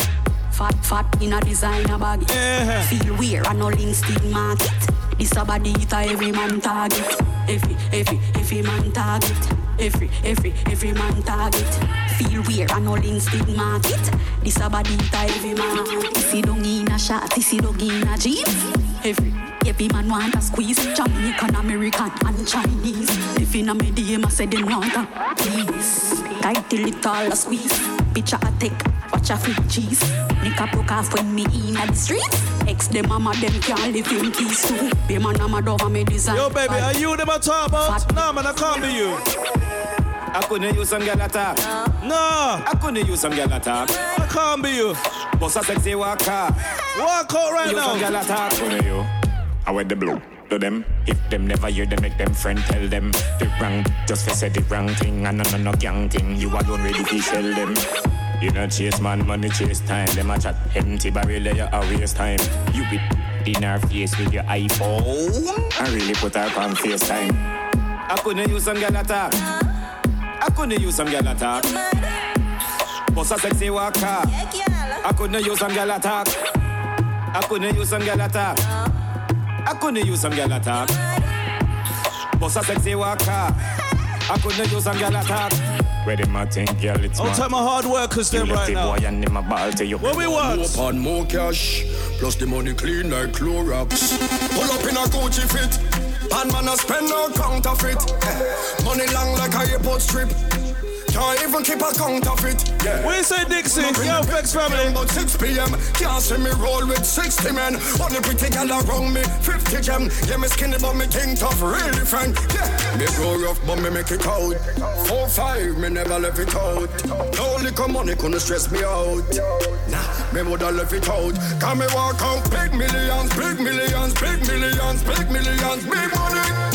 Fat, fat in a designer bag. Feel weird, I no Linstead market. This a body it a every man target. Every, every, every man target. Every, every, every man target. Feel weird, I no Linstead market. This a body a every man. If you don't in a shot, if you don't in a jeans. Every, Every man want a squeeze. Jamaican, American, and Chinese. If in a me DM, I say them want a piece. Tight till it all a squeeze. Picture a take, watch a flip cheese. Nick broke off when me in the streets. Ex them mama them can't live in peace too. Be man I'm a dove me design. Yo baby, are you them I talk about? Nah man, I can't be you. I couldn't use some gal attack. Nah. I couldn't use some gal attack. I can't be you. Boss a sexy walker. Walk out right use now. some gal attack. Couldn't you? I wear the blue. To them, if them never hear them, make them friend tell them the wrong, just for say the wrong thing, and no no no gang thing. You alone ready to shell them. You know chase man, money chase time. Them a chat empty barrel, you a waste time. You be in our face with your iPhone. I really put her on FaceTime. I couldn't use some gal attack. I couldn't use some gal attack. Boss a sexy walker. I couldn't use some gal attack. I couldn't use some gal attack. I couldn't use some gal attack. Boss a sexy walker. I couldn't use some gal attack. Where them a think, girl, it's I'll take my hard workers them right now. boy and them a ball to you. What we want? More pan, more cash. Plus the money clean like Clorox. Pull up in a Gucci fit. Pan man a spend no counterfeit. Money long like a airport strip. Can't even keep a counterfeit. Yeah. What you say, Dixie? Yo, Flex family. About 6 p.m. Can't see me roll with 60 men. Only pretty gal around me, 50 gem. Yeah, me skinny but me king tough, really friend. Yeah. Me grow rough but me make it out. 4-5, me never left it out. No liquor money couldn't stress me out. Nah, me woulda left it out. Can me walk out big millions, big millions, big millions, big millions, big money.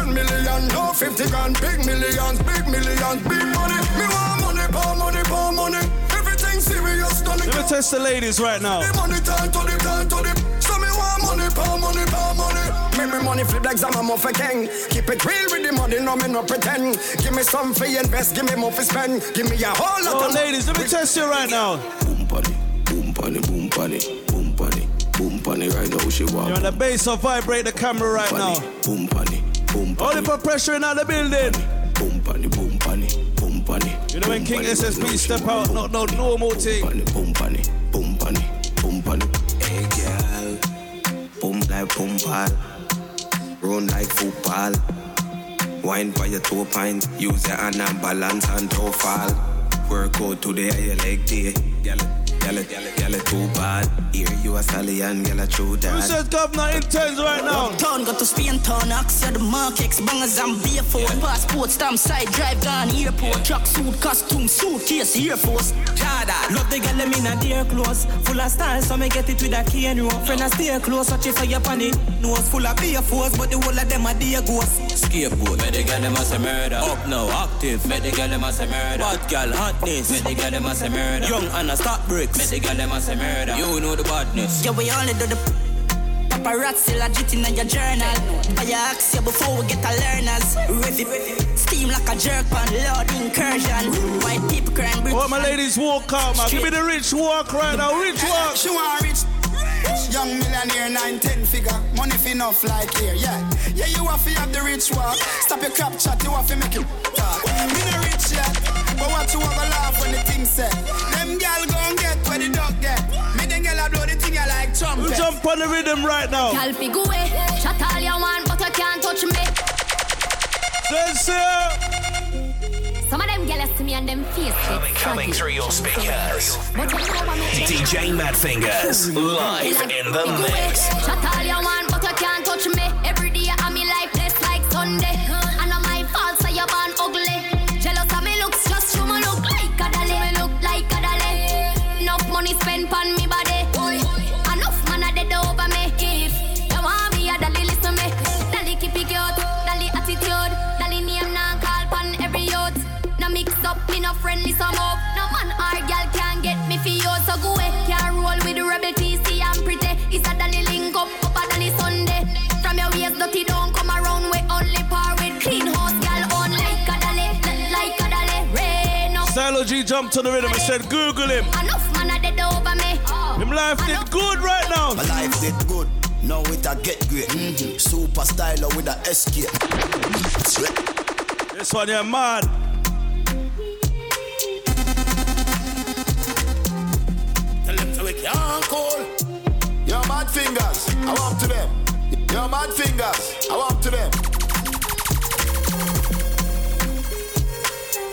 10 million, no 50 grand, big millions, big millions, big money. Me want money, power money, power money. Everything serious, done Let me test the ladies right now. Money turn to the turn to the. So me want money, power money, power money. Make me money flip like some I'm off a king. Keep it real with the money, no me no pretend. Give me some for invest, give me more for spend. Give me a whole lot Oh, of ladies, let me test you right now. Boom bunny, boom bunny, boom bunny, boom bunny, boom bunny. Right now she walk. You're on the base of vibrate the camera right now. Boom bunny, boom Only for pressure in the building. Boom bunny, boom bunny, boom bunny. You know when King SSP step out, not no normal thing. Boom bunny, boom bunny, boom bunny. Hey girl, boom like boom ball, run like football. Wine by your toe pint, use your hand and balance and fall. Work out today, your leg day. Gyal, gyal, gyal, gyal, too bad. Here you a stallion, gyal, a true Who dad. says governor intense right now? Town got to Spain town, axe the markets, bangers and barefoot. Passport stamp side drive gone airport. Truck suit, costume, suitcase, Air Force. Jada, love the girl them in a dear clothes. Full of style, so me get it with a cane rope. Friend, I stay close, watch it for your panny. Nose full of beer force, but the whole of them are dear ghosts. Scapegoat, make the girl them a say murder. Up now, active, make the girl them a say murder. Bad girl, hotness. Make the girl them a say murder. Young Anna, stop bricks. Make the girl them a say murder. You know the badness. Yeah, we only do the paparazzi legit in your journal. But you ask you before we get a learners. Riff it, steam like a jerk on loud incursion. White people crying bricks. Oh, my ladies, walk out, man. Give me the rich walk right now. Rich walk. She want rich. Young millionaire, nine, ten figure. Money fi enough like here, yeah. Yeah, you have to have the rich walk. Stop your crap chat, you have to make it talk. Me no rich yet, but what you have a laugh when the thing set. Them gal gon' get where the dog get. Me then gal a blow the thing I like trumpet. You jump on the rhythm right now. Girl, fi go away. Chat all you want, but you can't touch me. Some of them see me and them face Coming, coming through your speakers. DJ Mad Fingers, live in the mix. Chat all you want, but you can't touch me. Every day me life like Sunday. Jumped on the rhythm and said, Google him. Enough man a dead over me. Him life did good right now. My life did good. Now it a get great. Mm-hmm. Super styler with a SK. This one, you're mad. Tell them so we can't call. Your mad fingers. I walk to them. Yo, mad fingers. I want to them.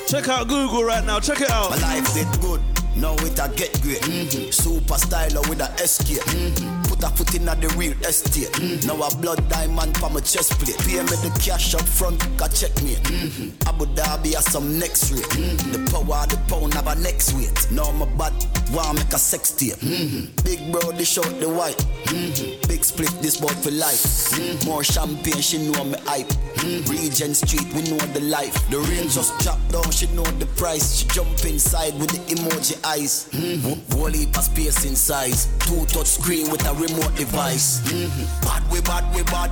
Check out Google right now. Check it out. My life get good. Now it a get great. Mm-hmm. Super styler with a SK. Mm-hmm. Put a foot in the real estate. Mm-hmm. Now a blood diamond for my chest plate. Pay me the cash up front, got check me. Mm-hmm. Abu Dhabi has some next rate. Mm-hmm. The power the pound have a next weight. Now my bad, want make a sex tape. Mm-hmm. Big bro, they short the white. Mm-hmm. Big split, this boy for life. Mm-hmm. More champagne, she know me hype. Mm-hmm. Regent Street, we know the life. The rain just drop down, she know the price. She jump inside with the emoji eyes. Mm-hmm. A space in size. Two touch screen with a remote device. Mm-hmm. Bad we bad we bad.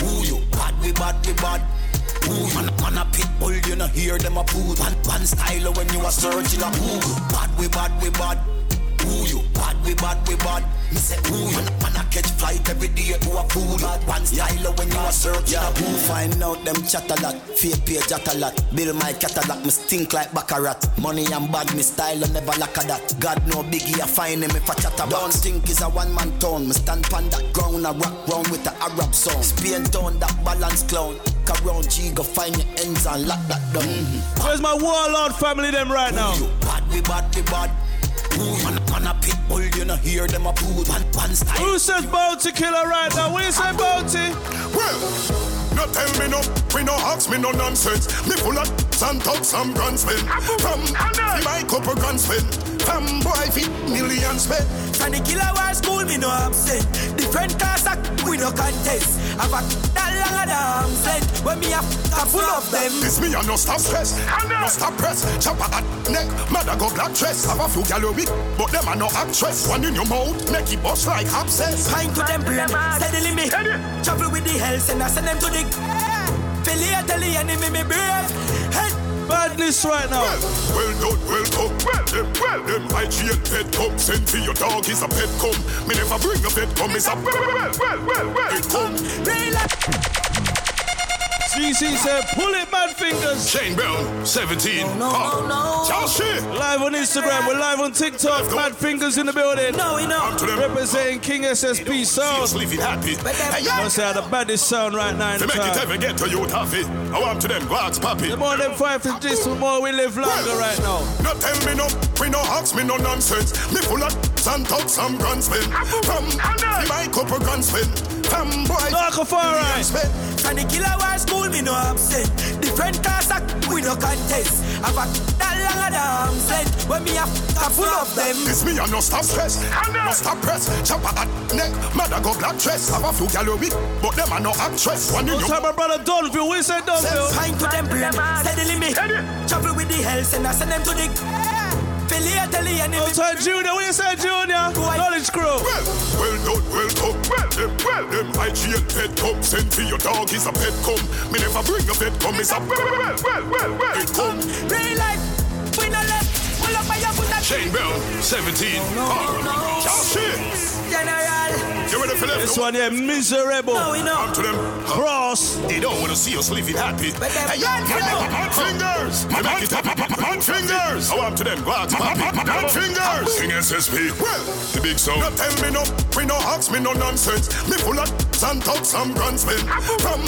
Who you? Bad we bad we bad. Ooh, man, man a pit bull, you know hear them a poo. Man, man style when you a searching a Google. Bad we bad we bad. Who you? Bad we bad we bad. Me say who you? Man, man a catch flight every day to a fool. Bad one style when you a search yeah. Who find out them chat a lot, fake page chat a lot. Bill my catalog, me stink like baccarat. Money and bad, me style and never lack of that. God no biggie, I find him if I chat about. Don't think is a one man town. Me stand pan that ground, I rock round with the Arab song. Spain town, that balance clown. Around G, go find your ends and lock that down. Mm-hmm. Where's my warlord family them right now? Bad we bad we bad. Ooh, man, man a pit bull, you know hear them a poo. Man, man style. Who said Bounty killer right now? What you say Bounty? Well. No tell me no, we no ask me no nonsense. Me full of and talk some grand spend. From my couple grand spend. From boy fit million spend. From the killer war school, me no absent. Different cars, we no contest. Have a that long of the arms. When me have a full of them. This me a no stop stress, no stop press. Chop a that neck, mother go black dress. Have a few gallery, but them a no actress. One in your mouth, make it bust like abscess. Pine to them brain, steadily me. Travel with the hell, send I send them to the. Failure tell the enemy me brave. Head Badness right now. Well, well done, well done. Well, them, well, them IGL pet come. Send for your dog, is a pet come. Me never bring a pet come, it's a well, well, well, well, well, it come. CC said, pull it, mad fingers. Shane Brown, 17. No, no, no, no. Live on Instagram, we're live on TikTok. Mad fingers in the building. No, we know. Representing King SSP sound. Sleepy happy. I say the baddest sound right now in To the make it town. ever get to you, Taffy. I want to them, wax papi. The more them fight for this, the more we live longer right now. No tell me no, we no ask me no nonsense. Me full of and talk some grand spend. From my couple grand spend. From boy. Dark of alright. From the killer war school, me no absent. Different cars, we no contest. I've a that long of the arms length. When me have a full of them. This me a no stop stress, no stop press. Chop a that neck, mother go black dress. I have a few gallery, but them a no actress. One in Don't your tell my brother Donville, we said Donville. Pine to them brain, steadily me. Travel with the hell, send I send them to the. Failure tell the enemy. Oh, Don't tell Junior, we said Junior. Knowledge crew. Well, well done, well done. Well, them, well, them IGL pet come. Send for your dog, is a pet come. Me never bring a pet come, it's a well, well, well, well, well, it come. Real life, we no left. Pull up by your foot and Shane Bell, 17. No, oh, oh, shit. General. You ready for them? This one here, miserable. No, we know. Come to them. Cross. They don't want to see us living happy. Hey, Bad man, fingers. Man, make it happy. Man, fingers. I want to them. Go out, papi. Man, fingers. King SSP. Well, the big sound. No tell me no. We no ask me no nonsense. Me full of and talk some grand spend. From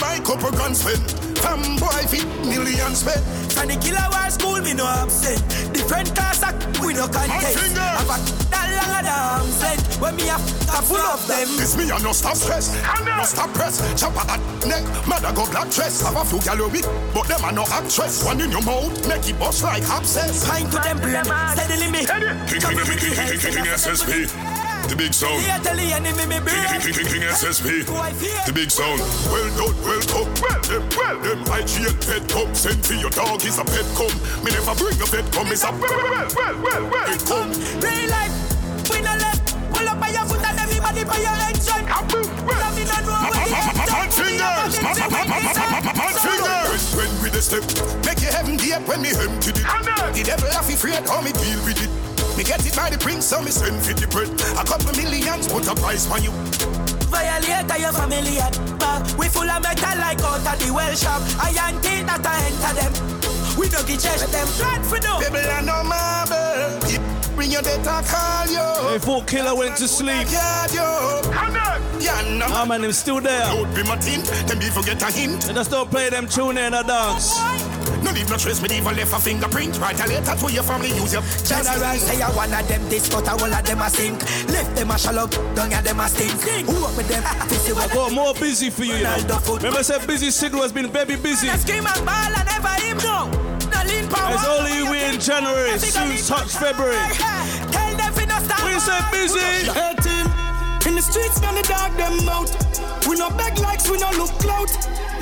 my couple grand spend. From boy fit millions spend. From the killer war school, me no absent. Different cars, we no contest. fingers. Have a that long of the arms length. When me have a full of them. This me a no stop stress, no stop press. Chop a that neck, mother go black dress. Have a few gallery, but them a no actress. One in your mouth, make it bust like abscess. Pine to them brain, steadily me. King, king, king, king, king, king, king, SSP. The big sound. Failure tell the enemy me King, king, king, king, SSP. The big sound. Well done, well done. Well them, well them. IGL pet come. Send for your dog, is a pet come. Me never bring a pet come, it's a well, well, well, well, well, it come. Real life, we no left. Pull up by your foot and everybody by your engine. No know where the Man end fingers, fingers. When we the step, make your heaven deep when me empty it. The devil have afraid how me deal with it. Me get it by the prince, so me send for the bread. A couple millions, put a price on you. Violate your family at back. We full of metal like out of the well shop. I ain't think that I enter them. We We don't get chest, them flat for no. People are no marble. Bring your data, call you. They thought Killer went to sleep. Yeah, yo. Yeah, no. Ah man, him still there. Don't be my team. Them even get a hint. They just don't play them tune in a dance. No leave no trace, me even left a fingerprint. Write a letter to your family, use your General say I one of them this, but I all of them a sink. Left them a shallow, don't get them a stink. Who up with them? This is I got more busy for you, you know. Remember I said busy signal has been very busy. Let's scream and ball and never him no. No lean power. It's only we in January, soon touch February. Tell them fi no stop. We say busy. Hey team, in the streets, man, the dog them out. We no beg likes, we no look clout.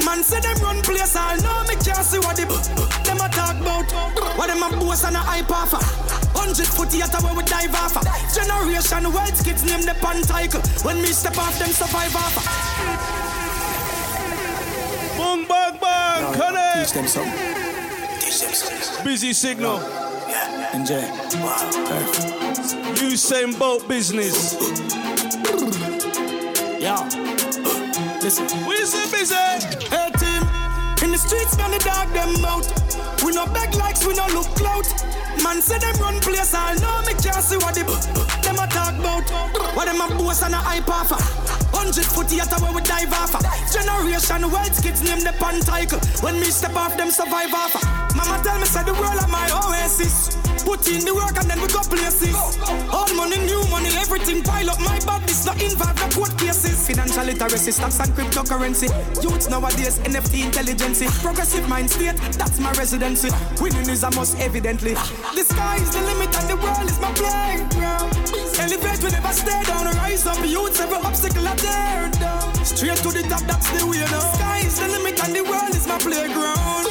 Man say them run place, I know me can't see what they them a talk about. What them a boast and a hype off. Hundred foot theater where we dive off. Generation wealth kids name the pan cycle. When me step off, them survive off. Boom, bang, bang, connect. Teach them some. Teach them some. Busy signal. Yeah, enjoy. Wow, perfect. Usain Bolt business. Yeah. Listen. We say busy. Hey team, in the streets, man, the dog them out. We no beg likes, we no look clout. Man say them run place, I know me can't see what they them a talk about. What them a boast and a hype off. Hundred foot theater where we dive off. Generation wealth kids name the pan cycle. When me step off, them survive off. Mama tell me say the world of my oasis. Put in the work and then we go places. All money, new money, everything pile up. My this not involve the court cases. Financial literacy, stocks and cryptocurrency. Youths nowadays, NFT intelligence. Progressive mind state, that's my residency. Winning is a must, evidently. The sky is the limit and the world is my playground. Elevate, we never stay down. Rise up, youths, every obstacle I tear down. Straight to the top, that's the way now. Sky is the limit and the world is my playground.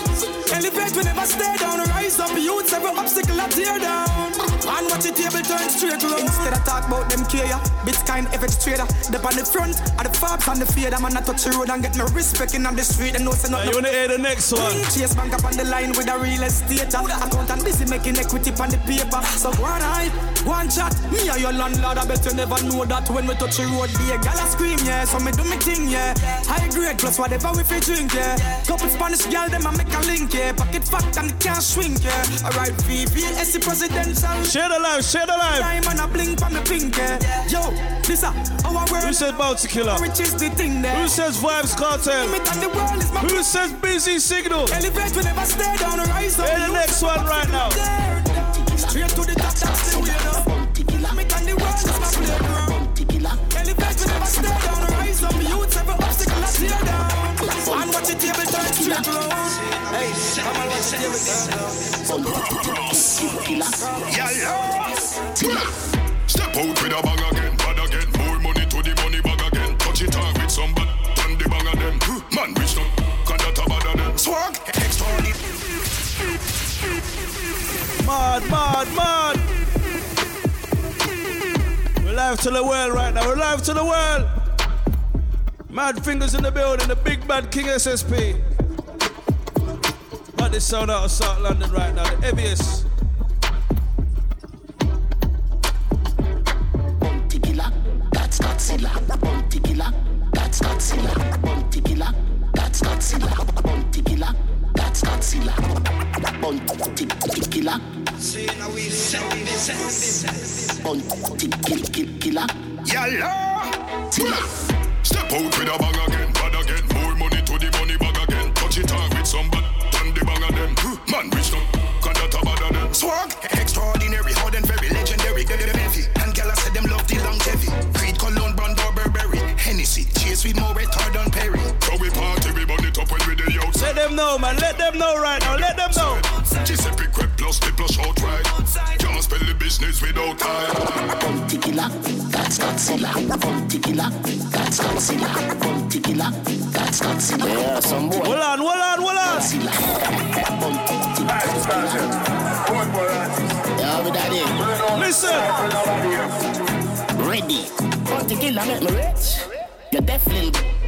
Elevate, we never stay down. Rise up, youths, every obstacle I tear down. And watch the table turn straight round. Instead of talk about them care, Bitcoin FX trader. They on the front, of the fabs and the fader. Man, I touch the road and get no respect in on the street. And no say nothing. You wanna hear the next one? Chase bank up on the line with a real estate. Account and busy making equity on the paper. So go on hide, go on chat. Me or your landlord, I bet you never know that when we touch the road, be a gal a scream, yeah. So me do me thing, yeah. High grade plus whatever we fi drink, yeah. Couple Spanish gal, them a make a link, yeah. Pocket fat and the cash swing, yeah. Alright, VVS presidential. Share the life, share the life. And a blink on the pink, yeah. Yo, this a our world. Who said Bounty Killer? Which is the thing there. Who says Vibes Cartel? Limit the world is my Who says Busy Signal? Elevate, we never stay down, rise up. Hear the next one right now. Straight to the top, that's the way now. Limit and the world is my playground. Elevate, we never stay down, rise up. Youths, every obstacle I tear down. And watch the table turn straight round. Hey, come on, watch the table turn round. Step out with a bag again, bad again. More money to the money bag again. Touch it on with some bad, and the bag of them. Man, rich now, can that a bad of them. Swag, extraordinary. Mad, mad, mad. Live to the world right now. We're live to the world. Mad fingers in the building. The big bad King SSP. Got this sound out of South London right now. The heaviest. That's Godzilla. Bounty that's Godzilla. Bounty killer, that's Godzilla. Bounty killer, that's Godzilla. Bounty killer. Bounty kill kill killer. Yalla. Step out with a bag again, bad again. More money to the money bag again. Touch it on with some bad, and the bag of them. Man, rich now, can that a bad of them. Swag, extraordinary, hard and very legendary. Get them heavy, and gyal I said them love the longevity. Creed, Cologne, Brando, Burberry, Hennessy, chase with more retard Perry. So we party, we burn it up when we the outside. Let them know, man. Let them know right now. Let them know. Giuseppe Crep plus the plus outright. Can't spell the business without time. Bounty killer, that's Godzilla. Bounty killer, that's Godzilla. Bounty killer, that's Godzilla. Yeah, some boy. Hold on, hold on, hold on. Godzilla. Bounty Yeah, with that in. Listen. Ready. Bounty killer make me rich. You're definitely.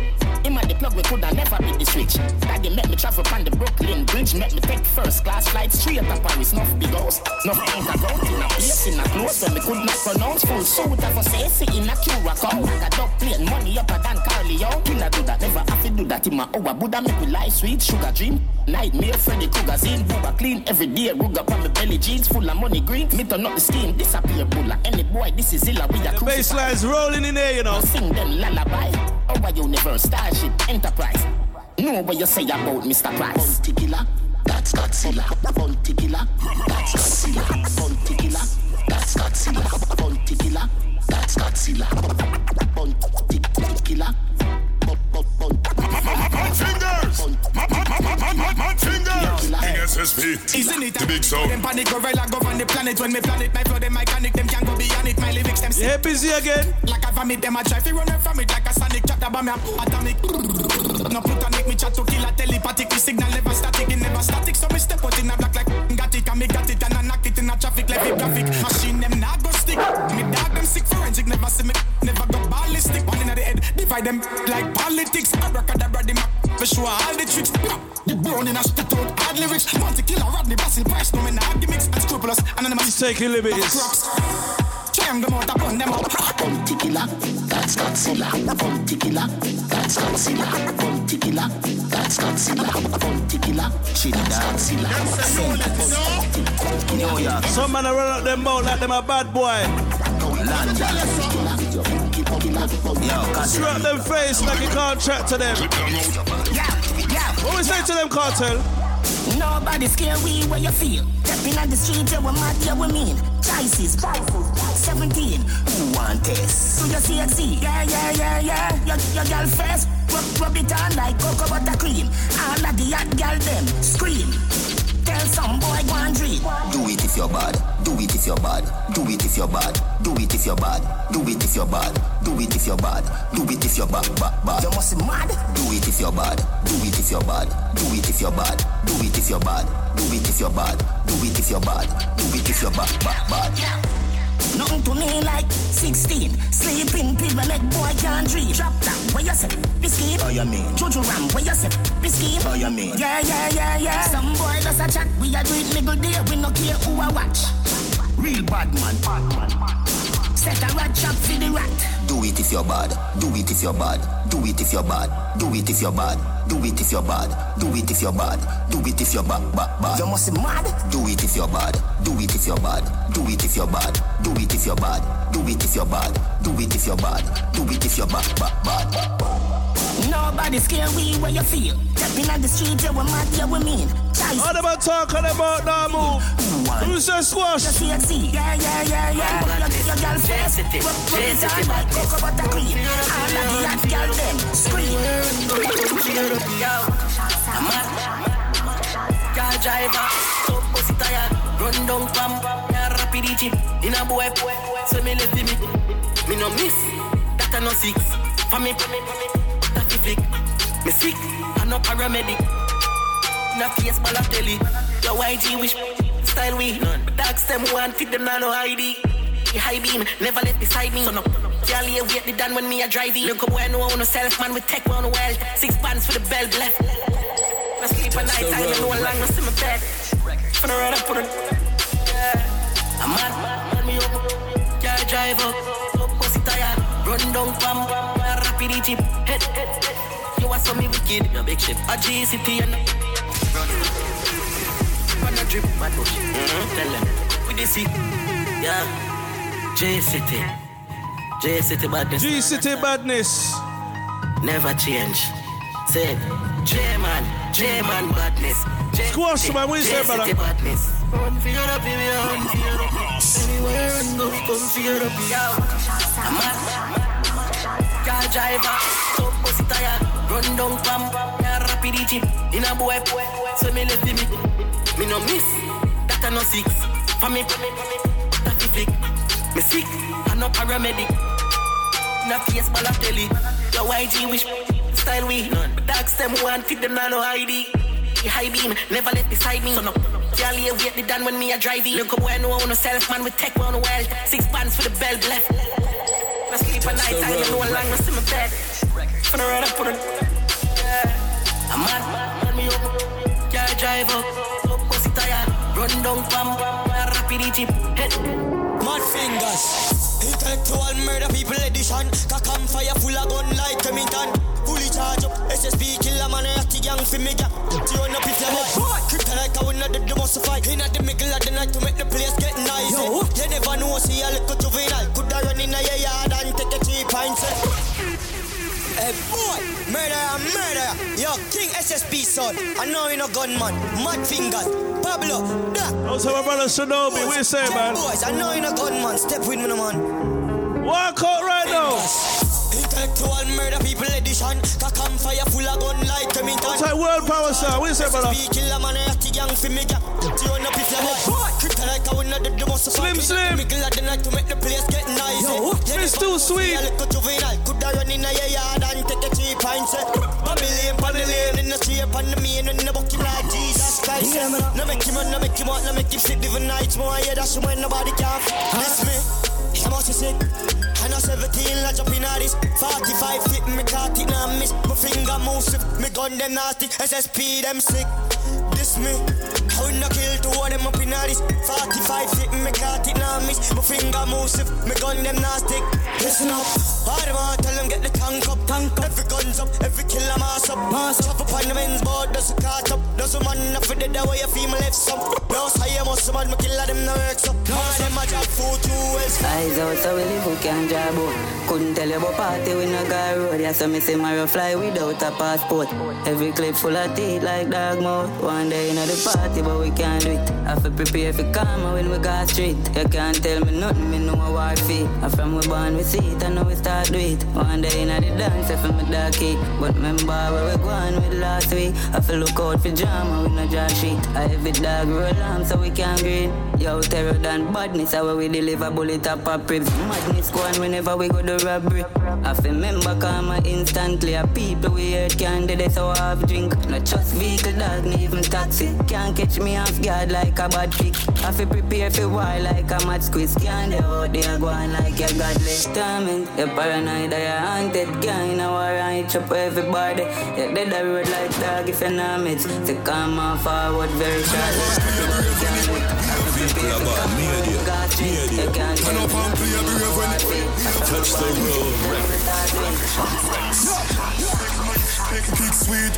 Him a the plug, we coulda never beat the switch. Daddy make me travel on the Brooklyn Bridge, make me take first class flight straight to Paris. Nuff big house, nuff goat in a place in a clothes when me could not pronounce full suit of a say in a Curacao. Like a dog plane, money up a than Carly out. Killer do that, never have to do that in my hour. Buddha make me life sweet, sugar dream. Nightmare, Freddy Krueger's in, Booba clean every day. Ruga on my belly jeans, full of money green. Me turn up the scheme, disappear bulla. Any boy, this is illa. We are The bassline's rolling in there, you know. Sing them lullaby. Our universe, starship, enterprise. Know what you say about Mr. Price. Bounty killer, that's Godzilla. Bounty killer, that's Godzilla. Bounty killer, that's Godzilla. Bounty killer, that's Godzilla. Bounty killer. Isn't it? The big sound. Them panic gorilla go on the planet when me planet my flow them mechanic them can go beyond it my lyrics them Yeah, busy again. Like a vomit them a try fi run from it like a sonic chat about me atomic. No plutonic me chat to kill a telepathic me signal never static it never static so me step out in a black like got it and me got it and I knock it in a traffic like a graphic machine them not go stick. Me dog them sick forensic never see me never go ballistic one in the head divide them like politics I abracadabra the map for sure all the tricks. The brown in a spit out hard lyrics. Want to kill a Rodney Basil Price, no me nah gimmicks. Unscrupulous, anonymous. He's taking liberties. Try them out, upon them up. Bounty killer, that's Godzilla. Bounty killer, that's Godzilla. Bounty killer, that's Godzilla. Bounty killer, she that's Godzilla. New York. Some man a run up them boat like them a bad boy. Strap them face like you can't track to them. What we say to them, cartel? Nobody scare we where you feel. Stepping on the street, yeah, we mad, yeah, we mean. Choices, 17. Who want this? Do you see it, see? Yeah, yeah, yeah, yeah. Your, your girl face, rub, rub it on like cocoa butter cream. All of the hot girl them scream. Tell some boy go and dream. Do it if you're bad. Do it if you're bad. Do it if you're bad. Do it if you're bad. Do it if you're bad. Do it if you're bad. Do it if you're bad. Bad. Bad. You must be mad. Do it if you're bad. Do it if you're bad. Do it if you're bad. Do it if you're bad. Do it if you're bad. Do it if you're bad. Do it if you're bad. Bad. Bad. Nothing to me like 16. Sleeping people make boy can't dream. Drop down, where you say? Biscuit. Oh, you mean? Jojo Ram, where you say? Biscuit. Oh, you mean? Yeah, yeah, yeah, yeah. Some boy does a chat. We a do it middle day. We no care who I watch. Real bad man. Bad man. Set a rat trap for the rat. Do it if you're bad. Do it if you're bad. Do it if you're bad. Do it if you're bad. Do it if you're bad. Do it if you're bad. Do it if you're bad. Bad. Bad. You must be mad. Do it if you're bad. Do it if you're bad. Do it if you're bad. Do it if you're bad. Do it if you're bad. Do it if you're bad. Do it if you're bad. Bad. Bad. Nobody scare we where you feel. Stepping on the street, yeah, we mad, yeah, we mean. Choice. All about talking about now move. Who's the squash? Just see it, see. Yeah, yeah, yeah, yeah. Your, your girl face. Rub, rub it on like cocoa butter cream. All of the hot girl them scream. I'm mad. Car driver, top pussy tire, run down pam, car rapidity, in a boy, so me left me, me no miss, that I no six, for me, for me, for me, flick, me sick, I no paramedic, na face YG wish, style we, dogs them one them ID. High beam, never let beside me. So no, wait the done when me a drive Look up one no self man with tech on the well. Six for the belt left. I sleep at night one long no see my I it. Yeah. I'm mad, man me up. Car drive up, up pussy tire, run down chip. Head, head, head. You are so me wicked, your big ship. A GCT and run. Run a drip, mad bush. Mm-hmm. Tell them, we this see, yeah. J City. J City badness. G City badness. Never change. Say it. J man, J man badness. J Squash man, what you say, brother? badness. Run for your up, baby, run for your up. Anywhere and go, come for your up, yo. I'm mad. Car driver, top pussy tire, run down pam, car rapidity, in a boy, so me left me, me no miss, that I no six, for me, that you flick. Me sick, I no paramedic. Na face Balotelli. Your YG wish style we. Dogs them one fit them now no ID. High beam never let beside me. So no, can't lay wait the done when me a drive. Look up when no one self man with tech on the well. Six bands for the belt left. I sleep at night time and no one long no see my bed. For the ride I put it. I'm mad, turn me up. Car drive up, up pussy tire. Run down pam, rapidity. Head. Mad fingers. Intellectual murder people edition. Cock and fire full of gun like Remington. Fully charge up. SSP kill a man and a young for me gap. Tune up if you want. Kryptonite I will not the most fight. In at the middle of the night to make the place get nice. Yo. You never know, see a little juvenile. Could I run in a yard and take a cheap pint. Eh. Hey boy, murder murder. Yo, King SSP son. I know you no gunman. Mad fingers. Pablo, that. Also, my brother Shinobi, what you say, man? Boys, I know you no gunman. Step with me, no man. Walk out right now. Intellectual murder people edition. Cock and fire full of gun like Remington. It's like world power, sir. What you say, brother? SSP kill a man and a young for me. Tune up if you want. Kryptonite I not do the most Slim, fight. slim. Middle of the night to make the place get nice. Yo, eh. it's too sweet. A little juvenile. Could I run in a yard and take a cheap pint. Say, Babylon, Babylon, in the street, on the main, in the bucket like Jesus Christ. Eh. No make him no make him out, no make him sleep even nights more. Yeah, that's when nobody can. That's me. I'm also sick. And I 17, I jump in at this 45 fit me caught it now miss. My finger move swift, me gun them nasty. SSP them sick. This me. I will not kill two of them up in at this 45 fit me caught it now miss. My finger move swift, me gun them nasty. Listen up. All them out, tell them get the tank up? Tank up. Every guns up, every killer mass up. Mass up. Up on the men's board, does a cart up. Does a man enough for the day where you feel my left some. Say you must man, me killer them no works up. All them a job food two ways Eyes out so we live, we can't Couldn't tell you about party, we no go road. Yeah, so me say Mario fly without a passport. Every clip full of teeth like dog mouth. One day in the party, but we can't do it. I feel prepare for karma when we go street. You can't tell me nothing, me know a war fee. I from we born we see it, I know we start do it. One day in the dance, I feel me darky. But remember where we gone with last week. I feel look out for drama, we no jaw shit. I have it dog roll on so we can't green. Yo, terror than badness, how we deliver bullet up a ribs. Madness go on whenever we go to robbery. I remember karma instantly. A people we hurt can't do this, so I have drink. Not just vehicle, dog, not even taxi. Can't catch me off guard like a bad trick. I feel prepare for war like a mad squeeze. Can't they out there go on like you're godly. Torment, you're paranoid, or you're haunted. Can't a war and hit up everybody. You're dead the road like dog if you're not mix. To come on forward very shortly. Touch the road Kick sweet.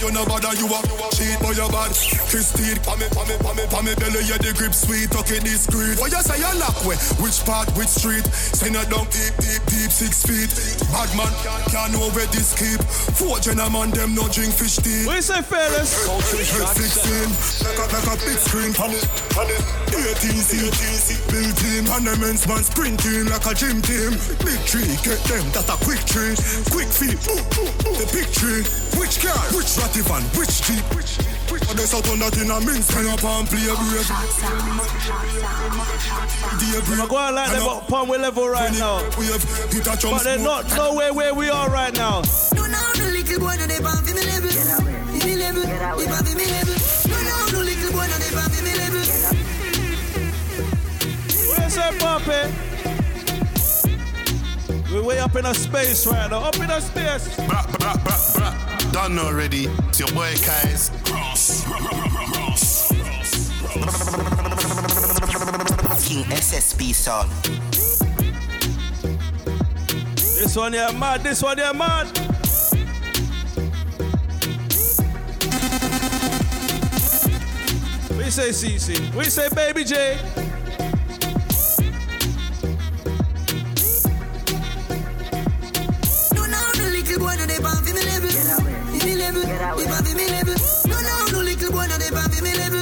You know bother you up Cheat boy you bad. Kiss teeth Pa me, pa me, pa me, pa me belly Yeah the grip sweet. Tuck it discreet What you say you lock way Which part, which street? Send it down deep, deep, deep Six feet. Bad man Can't know where this keep. Four gentlemen Them no drink fish tea. What you say fellas? Head 16 Like a, like a big screen Pan it, pan 18 C, Build team. And the men's man sprinting Like a gym team. Big tree Get them That a quick tree. Quick feet Boom, boom, boom The big tree Which car? Which ratty van? Which jeep? Which which oh, there's a ton that in a mince Turn up and play a brave Dear brave Go on like them up upon we level right now. We have hit a jump But they're not nowhere where we are right now. No, now the little boy no dey pan fi me level. Fi me level, he pan fi me level. No, now the little boy no dey pan fi me level. What you say, Poppy? We're way up in a space right now. Up in a space. Bra, bra, bra, bra. Done already. It's your boy Kais. King SSP son. This one here mad. This one here mad. We say CC. We say Baby J. No, now the little boy no pan me me pan me.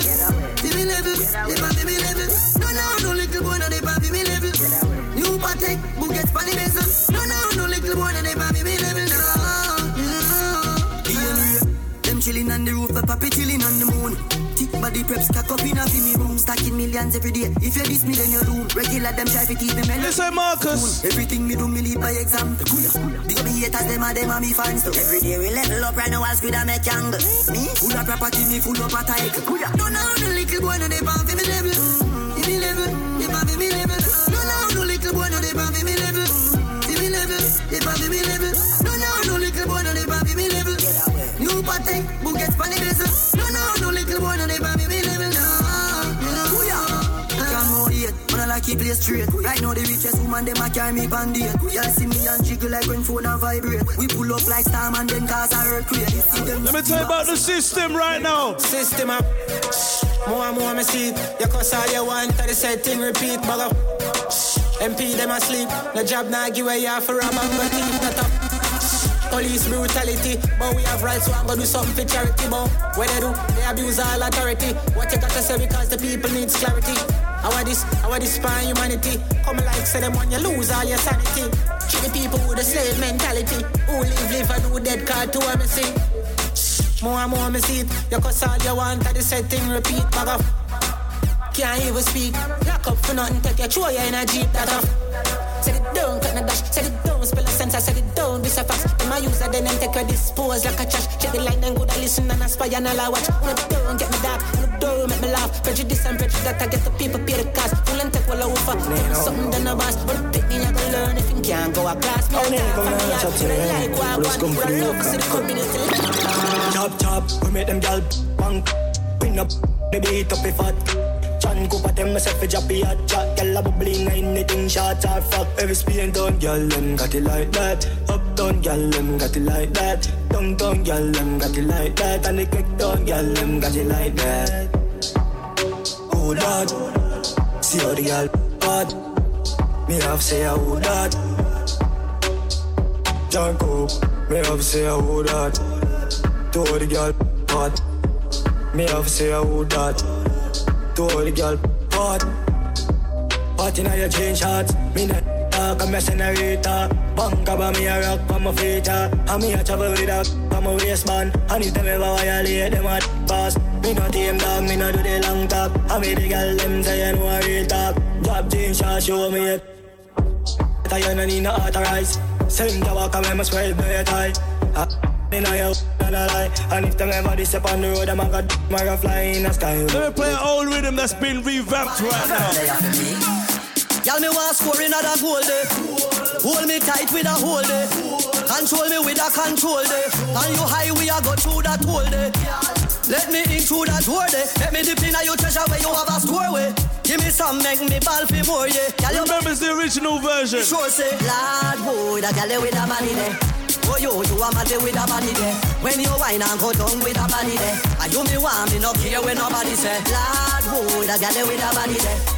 No, now the little boy no pan me. New. No, now the little boy no fi me. No, no. Chilling on the roof, the papi chilling on the moon. Body prep stack up in a me room, stacking millions every day. If you diss me, then you do. Regular them try to keep me mellow. Listen, Marcus. Everything me do, me lead by example. Big me haters, them are them are me fans too. Every day we level up right now, I'll and make angle. Me full of property, me full of a title. No, now the little boy no dey pan fi me level. Fi me level, they pan fi me level. No, now the little boy no dey pan fi me level. Fi me level, they pan fi me level. No, now the little boy no dey pan fi me level. New think, who gets funny keep play straight. Right now the richest woman them a carry me bandit. Y'all see me and jiggle like when phone a vibrate. We pull up like storm and then cause a earthquake. Let me tell you about the system right now. System up. More and more me see it. You cause all you want, to the same thing repeat, bugger. MP them asleep. No job now give away half for a man, but thief not up. Police brutality, but we have rights, so I'm gonna do something for charity. But what they do, they abuse all authority. What you gotta say because the people needs clarity. How this, how this spy humanity? Come like say them when you lose all your sanity. Treat the people with a slave mentality. Who live, live, and who dead card to me see. More and more me see it. You cause all you want, to the same thing repeat, bag. Can't even speak. Lock up for nothing, take your in a that off. Set it down, cut the dash, set it down, spell a sense, I set it down, this a fact. Them a use then them take your dispose like a trash. Check the line, then go to listen and aspire and all I watch. The door, get me dark, the door, make me laugh. Prejudice and prejudice, that I get the people pay the cost. Full and take all over. Something done a boss, but the thing you gonna learn if you can't go a class. Me a learn from the art, but I like what I want. But I look, see the community. Chop chop, we make them gal punk. Pin up, the beat up if fat. Chan Cooper them myself a jappy hot chat. Girl a bubbly na anything shot or fuck Every spin down girl them got it like that. Up down girl them got it like that. Down down girl them got it like that. And the kick down girl them got it like that. Oh Lord See how the girl bad. Me have say oh John Coop Me have say oh that To the girl bad. Me have say oh that to all the girl hot. Hot inna your jean shorts. Me not talk, I'm a senorita. Bank up me a rock on my feet. And me a travel with a on my waistband. And if them ever violate them a pass. Me not tame dog, me not do the long talk. I me the girl them say you know a real talk. Drop jean shorts, show me it. I no need no authorize. Send the walk me must spread the tie. Ah. In a yo, and a lie. And if them ever step on the road, I'm a god, I'm a fly in the sky. Let me play an old rhythm that's been revamped right now. Y'all me want score in a goal day. Hold me tight with a hold day. Control me with a control day. And you high, we a go through that hole day. Let me in through that door day. Let me dip in a your treasure where you have a store way. Give me some, make me ball for more, yeah. Y'all Remember the original version. Sure say, Lord boy, that gal with a money there. Oh Oh, yo, you a mad with a body there. When you whine and go down with a body there. And you me want me no care when nobody say. Lord boy, that gal with a body there.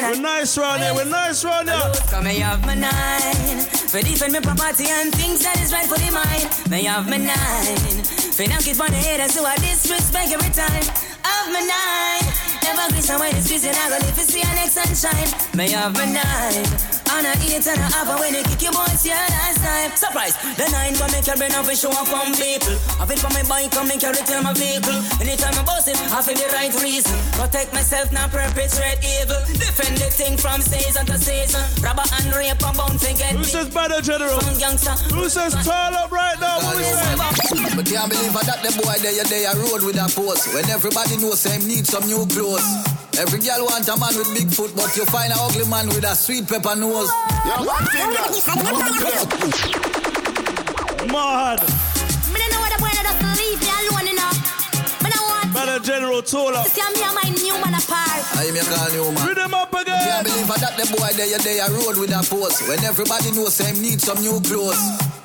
na We're nice round here, we're nice round here. Come here, have my nine. For defend my property and things that is right for the mind. May have my nine. For now it on the head, so I disrespect every time. Have my nine. Never grease and when it's busy, I go live to see a next sunshine. May have my nine. On a eight and a half, and when they kick your boys, yeah, last time. Surprise! The nine gonna make your brain up and show up on people. I feel for my bike, come make carry tell my vehicle. Anytime I boss it, I feel the right reason. Protect myself, not perpetrate evil. Defend the thing from season to season. Robber and rape and bound to get Who says Banner General? Who says turn up right now? What we say? But can't believe that the boy there, there, road with a pose. When everybody knows him need some new clothes. Every girl want a man with big foot, but you find a ugly man with a sweet pepper nose. Yeah, one thing Mad. Me don't know what the boy that doesn't leave me alone enough. Me don't want Banner General Tola. to see me and my new man apart. I me call you man. Read them up again. Can't believe that the boy there, there, road with a pose. When everybody knows him need some new clothes.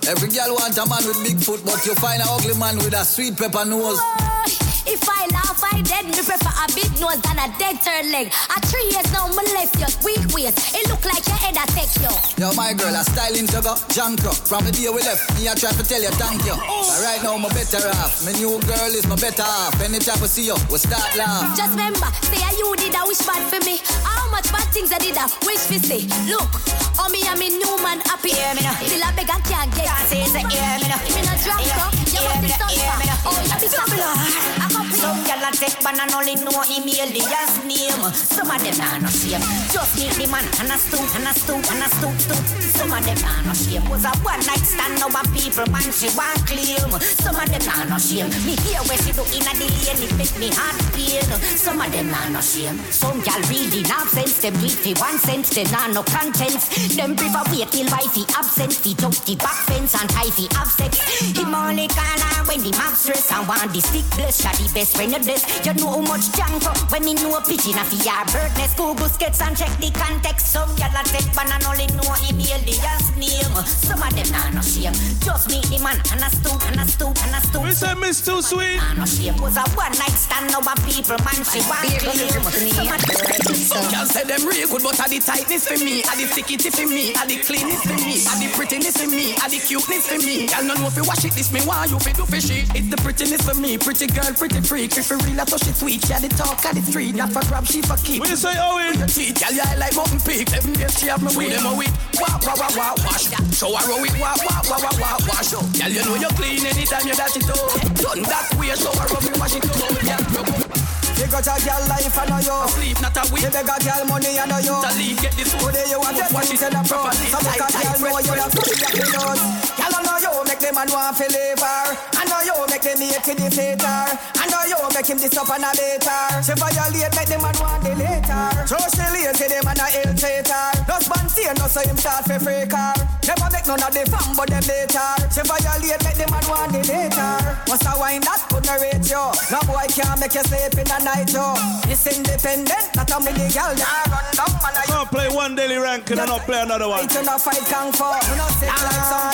Every girl want a man with big foot, but you find a ugly man with a sweet pepper nose. Oh, If I laugh, I dead. Me prefer a big nose than a dead turn leg. A three years now, me left you, weak waist. It look like your head a take you. Yo, my girl, a styling to go, junk up. From the day we left, me I try to tell you thank you. But right now, my better half. My new girl is my better half. Anytime I see you, we start laugh. Just remember, say you did a wish bad for me. How much bad things I did a wish for say. Look, on me, I'm a new man happy. Yeah, me no. Till I beg I can't get. Can't say, say, yeah, me no. Me no drunk, yeah, you must be suffer. Oh, you be suffer. Some gyal a take ban and only know email the ass name. Some of them are no shame. Just meet the man and a stoop and a stoop and a stoop stoop. Some of them are no shame. Was a one night stand over people man she want claim. Some of them are no shame. Me hear where she do in the lane it make me heart pain. Some of them are no shame. Some gyal reading absence them read for one sense they nah no contents. Them prefer wait till wifey absent. Fi jump the back fence and tie fi have sex. Him only call when the map stress and want the stick bless. Shot the best when you're this. You know how much junk when me know pigeon of your birdness. Google skets and check the context. Some gyal a take ban and only know email the ass name. Some of them nah no shame. Just meet the man and a stoop and a stoop and a stoop. We say Miss Too Sweet. Nah no shame. Was a one night stand over people man she want clean. Some gyal say them real good, but a the tightness for me, a the stickity for me, a the cleanness for me, a the prettiness for me, a the cuteness for me. Gyal no know if you wash it, this me why you fi do fishy. It's the prettiness for me, pretty girl, pretty freak. If you real, I touch it sweet. Yeah, the talk at the street, not for grab, she for keep. What you say, Owen? Your teeth, gyal, yeah, I like mountain peak. Seven days she have me with them a week. Wah wah wah wah wash. Show her how it wah wah wah wah wah wash. Gyal, you know you're clean anytime you dash it out. Done that way, show her how me wash it out. Yeah, you got a girl life, I know you. Sleep, not a week. You beg a girl money, I know you. Talib, get this Today you want to watch it in the pro. So make a girl know you have to be a nose. Girl, I know you make them man want to live her. I know you make them hate to defeat her. I know you make him this up and a later. She violate, make them man want the later. So she lazy, them man a ill traitor. Man see no so him start for freak her. Never make none of the fam, but them later. She violate, make them man want the later. What's a wine that couldn't rate you? No boy can't make you sleep in the night night, yo. This independent, not a mini girl, nah run down, man. I can't play one daily rank and not play another one. It's not fight kung fu. You know, sit like some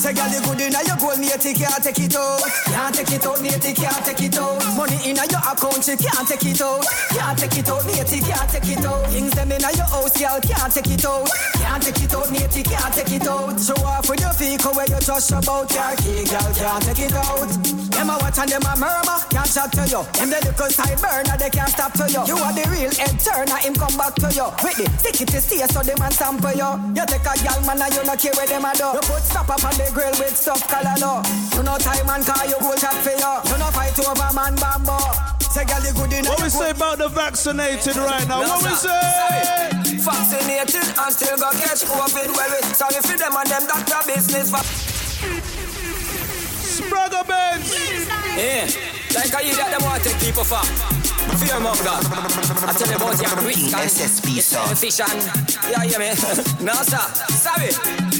Say, girl, you good in your gold, matey can't take it out. Can't take it out, matey can't take it out. Money in your account, she can't take it out. Can't take it out, matey can't take it out. Things them in your house, girl, can't take it out. Can't take it out, matey can't take it out. Show off with your vehicle where you just about your key, girl, can't take it out. Them a watch and them a murmur, can't chat to you. Them the little side burner, they can't stop to you. You are the real head turner, him come back to you. With the stick it to stay so them man sample you. You take a gal man and you not care where them a do. You put stop up on the grill with soft color no. You know time and call you gold chat for you. You know fight over man bamboo. Say gal you good enough. What we say about the vaccinated right now? What we say? Vaccinated and still got catch COVID. Well, we sorry for them and them doctor business. Spragga Benz. Yeah, like I hear that them want to take people for. Fear of God. I tell you about your quick SSP song. Vision. Yeah, yeah, me. no, sir. Sorry.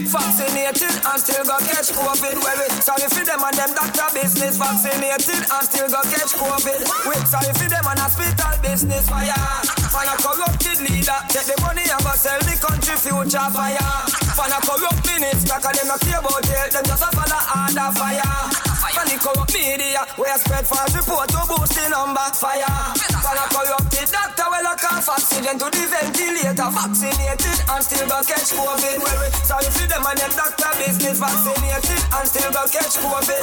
Vaccinated and still got catch COVID. Well, we sorry for them and them doctor business. Vaccinated and still got catch COVID. We sorry for them and hospital business. Fire. Fire corrupted leader. Take the money and go sell the country future. Fire. Fire corrupt minister. Cause them not care about jail. Them just a follow order. Fire. Fire corrupt media. We spread false report to boost the number. Fire. Fire corrupted doctor. Well, I can't oxygen to the ventilator. Vaccinated and still got catch COVID. Sorry for them and them doctor business. Vaccinated and still got catch COVID.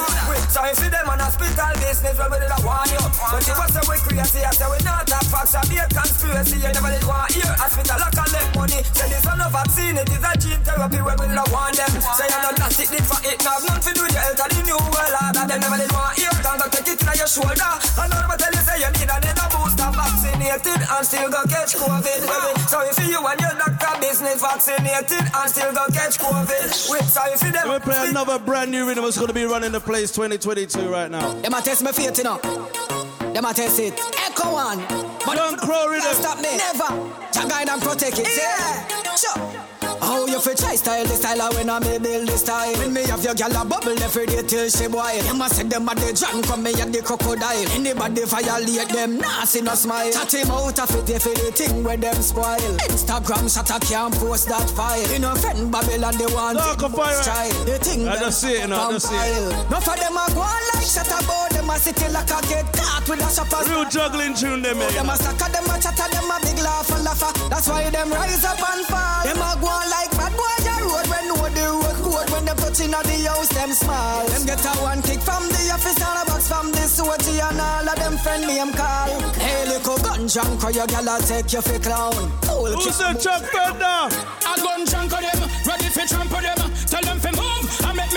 Sorry for them and hospital business. Well, we did not want you. But it was so we crazy. I said we not have facts. I be a conspiracy. You never did want you. Hospital I collect money. Say this is no vaccine. It is a gene therapy. Well, we did not want them. Say I'm not plastic. Did for it. Now, none for do the health of the new world order. They never did want you. Don't go take it to your shoulder. I know what tell you say you need another booster. Vaccinated and still go catch COVID. So if you and your doctor business vaccinated and still go catch COVID. Wait, so if you them. We play another brand new rhythm. It's going to be running the place 2022 right now. Them a test me faith, you know. Them a test it. Echo one. But don't crow rhythm. Stop me. Never. Jah guide and protect it. Yeah. Sure. How you fi try style the style when I me build the style When me have your gal a bubble every day till she boil You must say them a the John come me at the crocodile Anybody violate them nah see no smile Chat him out of it if the thing where them spoil Instagram shut a can't post that file You know friend Babylon they want it fire. child The thing I just see it now, I just see it. No for them a go on like shut about oh, them a city like a get caught with a shopper. Real juggling tune them, Oh, eh? them a sucker, them a chatter, them a big laugh and laugher. That's why them rise up and fall. Them a go on like bad boy a road when know the road code. When them touching on the house, them small. Them get a one kick from the office and a box from the SOT and all of them friend name call. Hey, little gun junk, your gal a take you for clown. Who's kick Chuck Bender? I gun chunk of them, ready for trample them. Tell them fi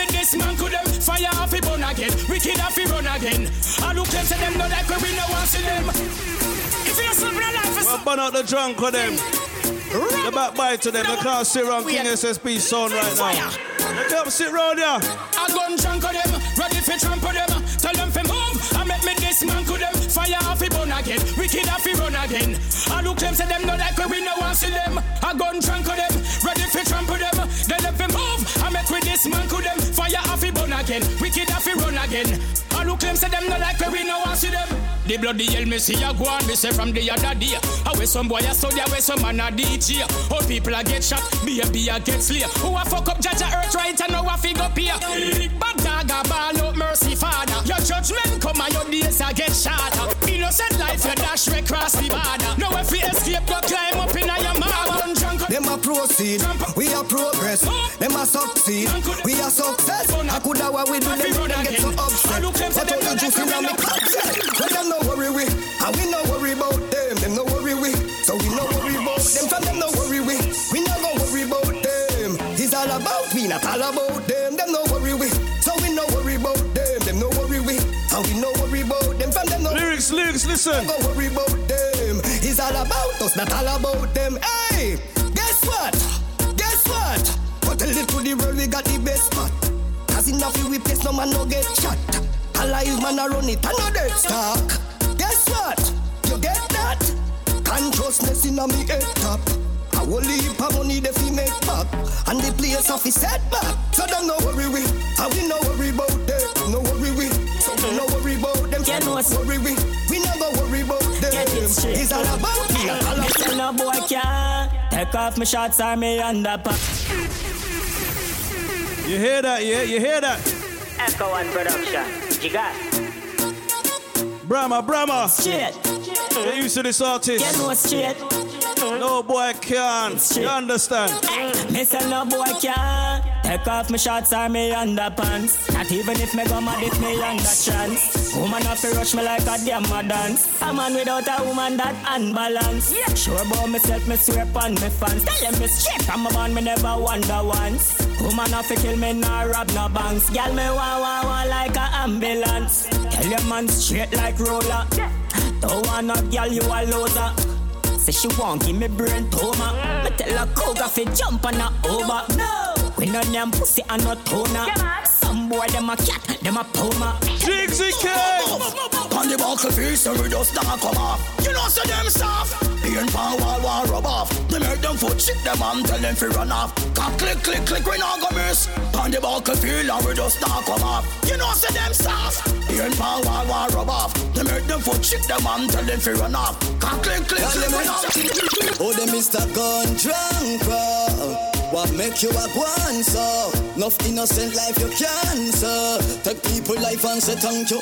I make me dismantle them. Fire off fi burn again, wicked off fi run again. I look them say them no like when we no want see them. If you're something alive, Well, burn out the drunk of them. The backbite to them. They can't sit around King SSP sound right now. They can't sit around here. I gun chunk of them, ready for trample them. Tell them move, I make me dismantle them. Fire off fi burn again, wicked off fi run again. I look them say them no like we no want see them. I gun of them, ready for trample them. Tell them fi move, I make we dismantle them. Fire off fi burn again, wicked off fi run again. I look them say them no like we no want see them. The bloody hell me see a go on, me say from the other day. Wear some boy a study, wear some man a DJ. All people a get shot, baby a get slay. Who a fuck up Jaja Earth right and now a fig up here. Bad dog a ball out mercy father. Your judgment come and your days a get shorter. Innocent life you dash way cross the border. Now if you escape, go climb up in a your mouth. Proceed, we a progress. Them a succeed, we a success. I coulda what we do, them them get so upset. But all the juice inna me cup, Well, them no worry we, and we no worry about them. Them no worry we, so we no worry about them. From them no worry we, we no go worry about them. It's all about we, not all about them. Them no worry we, so we no worry about them. Them no worry we, and we no worry about them. From them no lyrics, lyrics, listen. No go worry about them. It's all about us, not all about them. Hey, A little the world, we got the best spot. Cause enough we place, no man no get shot. Alive man a run it, I know dead stock. Guess what? You get that? Consciousness in a me head top. I will leave a money the fi make back And the place of his setback So don't no worry we And we no worry about them No worry we So we no worry about them Get no worry we We never worry about them Get it straight. It's all about me all Me about no boy can't take off my shots or me underpants. You hear that, yeah? You hear that? Echo One Production. You got Brahma, Brahma. Straight. Get used to this artist. Get no straight. No boy can. You understand? Me say no boy can't take off my shorts or me underpants. Not even if me go mad if me under chance. Woman have to rush me like a damn a dance. A man without a woman that unbalance. Sure about myself, me swear upon me fans. Tell them me straight from a man, me never wonder once. Woman have to kill me, nah rob no banks. Girl me wah wah wah like a ambulance. Tell your man straight like roller. Don't want no girl, you a loser. Say she want give me brain toma. Me tell her cougar fi jump on her over. No, we no name pussy and no toner. Some boy them a cat, them a puma. Jigsy King. On the buckle field, so we just start come off. You know, so them soft. Being power wall, wall rub off. They make them foot shit them and tell them fi run off. Cock click, click, click, we not go miss. On the buckle field, and we just start come off. You know, so them soft. Being power wall, wall rub off. They make them foot shit them and tell them fi run off. Cock click, click, click, we not Oh, the Mr. Gun drunk, bro. What make you a guan so? Enough innocent life you cancer. Take people life and say thank you.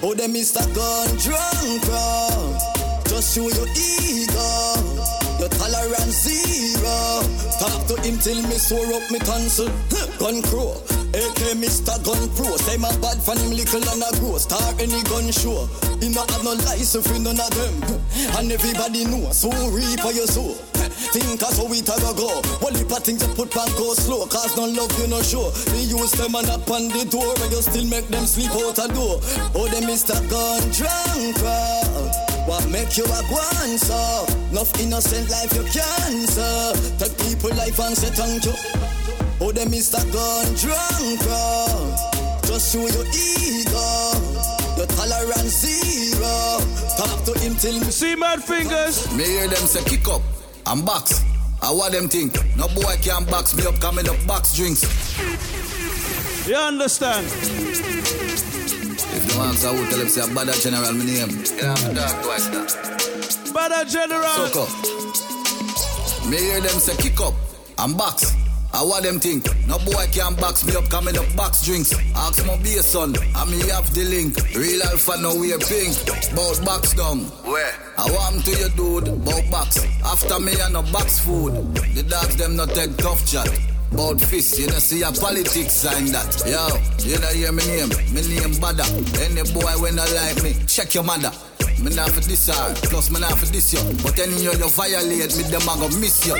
Oh, the Mr. Gun drunk, bro. Just show your ego. Your tolerance zero. Talk to him till me sore up me tonsil. Gun crow. AK Mr. Gun Pro. Say my bad for him little and a grow. Start any gun show. He not have no license for none of them. And everybody know. So reap for your soul. Think as how it a go go. Well, if I think to put back go slow, cause no love you no show. They use them and up on the door, but you still make them sleep out a door. Oh, they Mr. Gun drunk, bro. What make you a guan so? Enough innocent life you cancer. Take people life and say thank you. Oh, they Mr. Gun drunk, bro. Just show your ego. Your tolerance zero. Talk to him till me see mad fingers. Me hear them say kick up and box. I what them think? No boy can box me up coming up box drinks. You understand? If the man say I would tell him say a bad general my name. You have to talk twice that. Bad General. Suck up. Me hear them say kick up and box. I want them think. No boy can box me up, coming up box drinks. Ask my beer son, I me have the link. Real alpha no wear pink. Bout box down. Where? I want to you dude, bout box. After me I no box food. The dogs them no take tough chat. Bout fist, you know see a politics sign that. Yo, you know hear me name, me name Bada. Any boy when I like me, check your mother. Me not for this hard, plus me not for this yo. But any you you violate me, them I go miss you.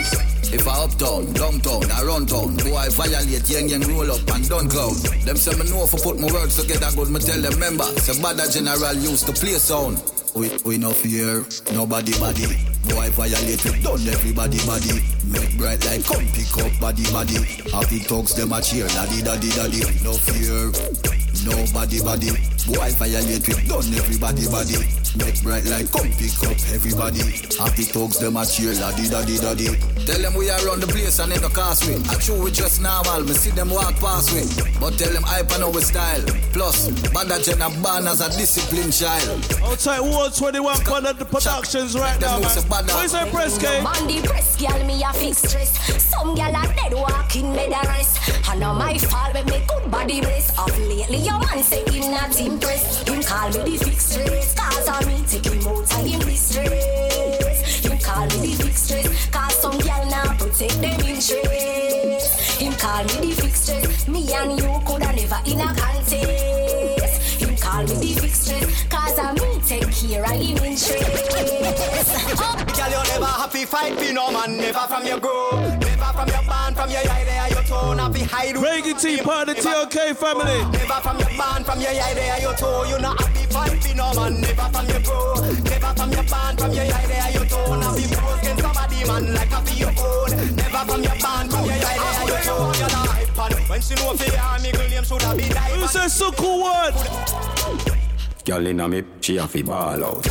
If I uptown, downtown, around town, boy I violate, young young roll up and don't clown. Them say me know if I put my words together good, me tell them member. Say Bada General used to play sound. We, we no fear, nobody body. Boy I violate, we done everybody body. Make bright like come pick up body body. Happy talks them a cheer, daddy daddy daddy. No fear, nobody body. Boy I violate, we done everybody body. Make bright like come pick up everybody. Happy talks them a cheer, daddy daddy daddy. Tell them we are on the place and in the cast with. I true we just normal, me see them walk past with. But tell them hype and our style. Plus, Bada Jenna born as a disciplined child. Outside Ward 21 part of the productions right now, man. Where's that press, K? Man, the press girl, me a fix stress. Some girl are dead walking, me the rest. And now my fault, make me good body bless. Of lately, your man say him not impressed. Him call me the fix stress. Cause I me take him out of him distress. Him call me the fix stress. Cause some girl now protect them interest. Him call me the fix stress. Me and you coulda never in a contest. Him call me the fix stress. Cause I me take care of him interest. Oh. Girl, you never happy fight for no man, never from your grow, never from your band, from your eye there, your tone, happy hide. Reggae T, part of the TLK family. Never from your band, from your eye there, your toe, you not happy fight for no man, never from your grow, never from your band, from your eye there, your tone, happy pros against somebody man like happy your own, never from your band, from your eye there, your toe, you not on. When she know your army, girl, name should have been died. Who says so cool word? Girl inna me, she a fi ball out.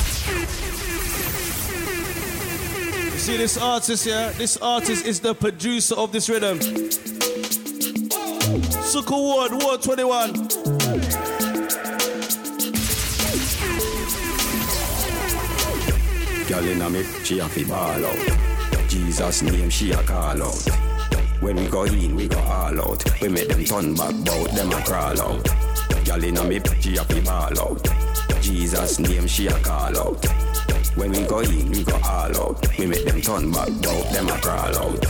You see this artist here? This artist is the producer of this rhythm. Suku Ward, Ward 21. Girl inna me, she a fi ball out. Jesus name she a call out. When we go in, we go all out. We make them turn back, bout them a crawl out. Girl inna me, she a fi ball out. Jesus name she a call out. When we go in, we go all out. We make them turn back, bout them a crawl out.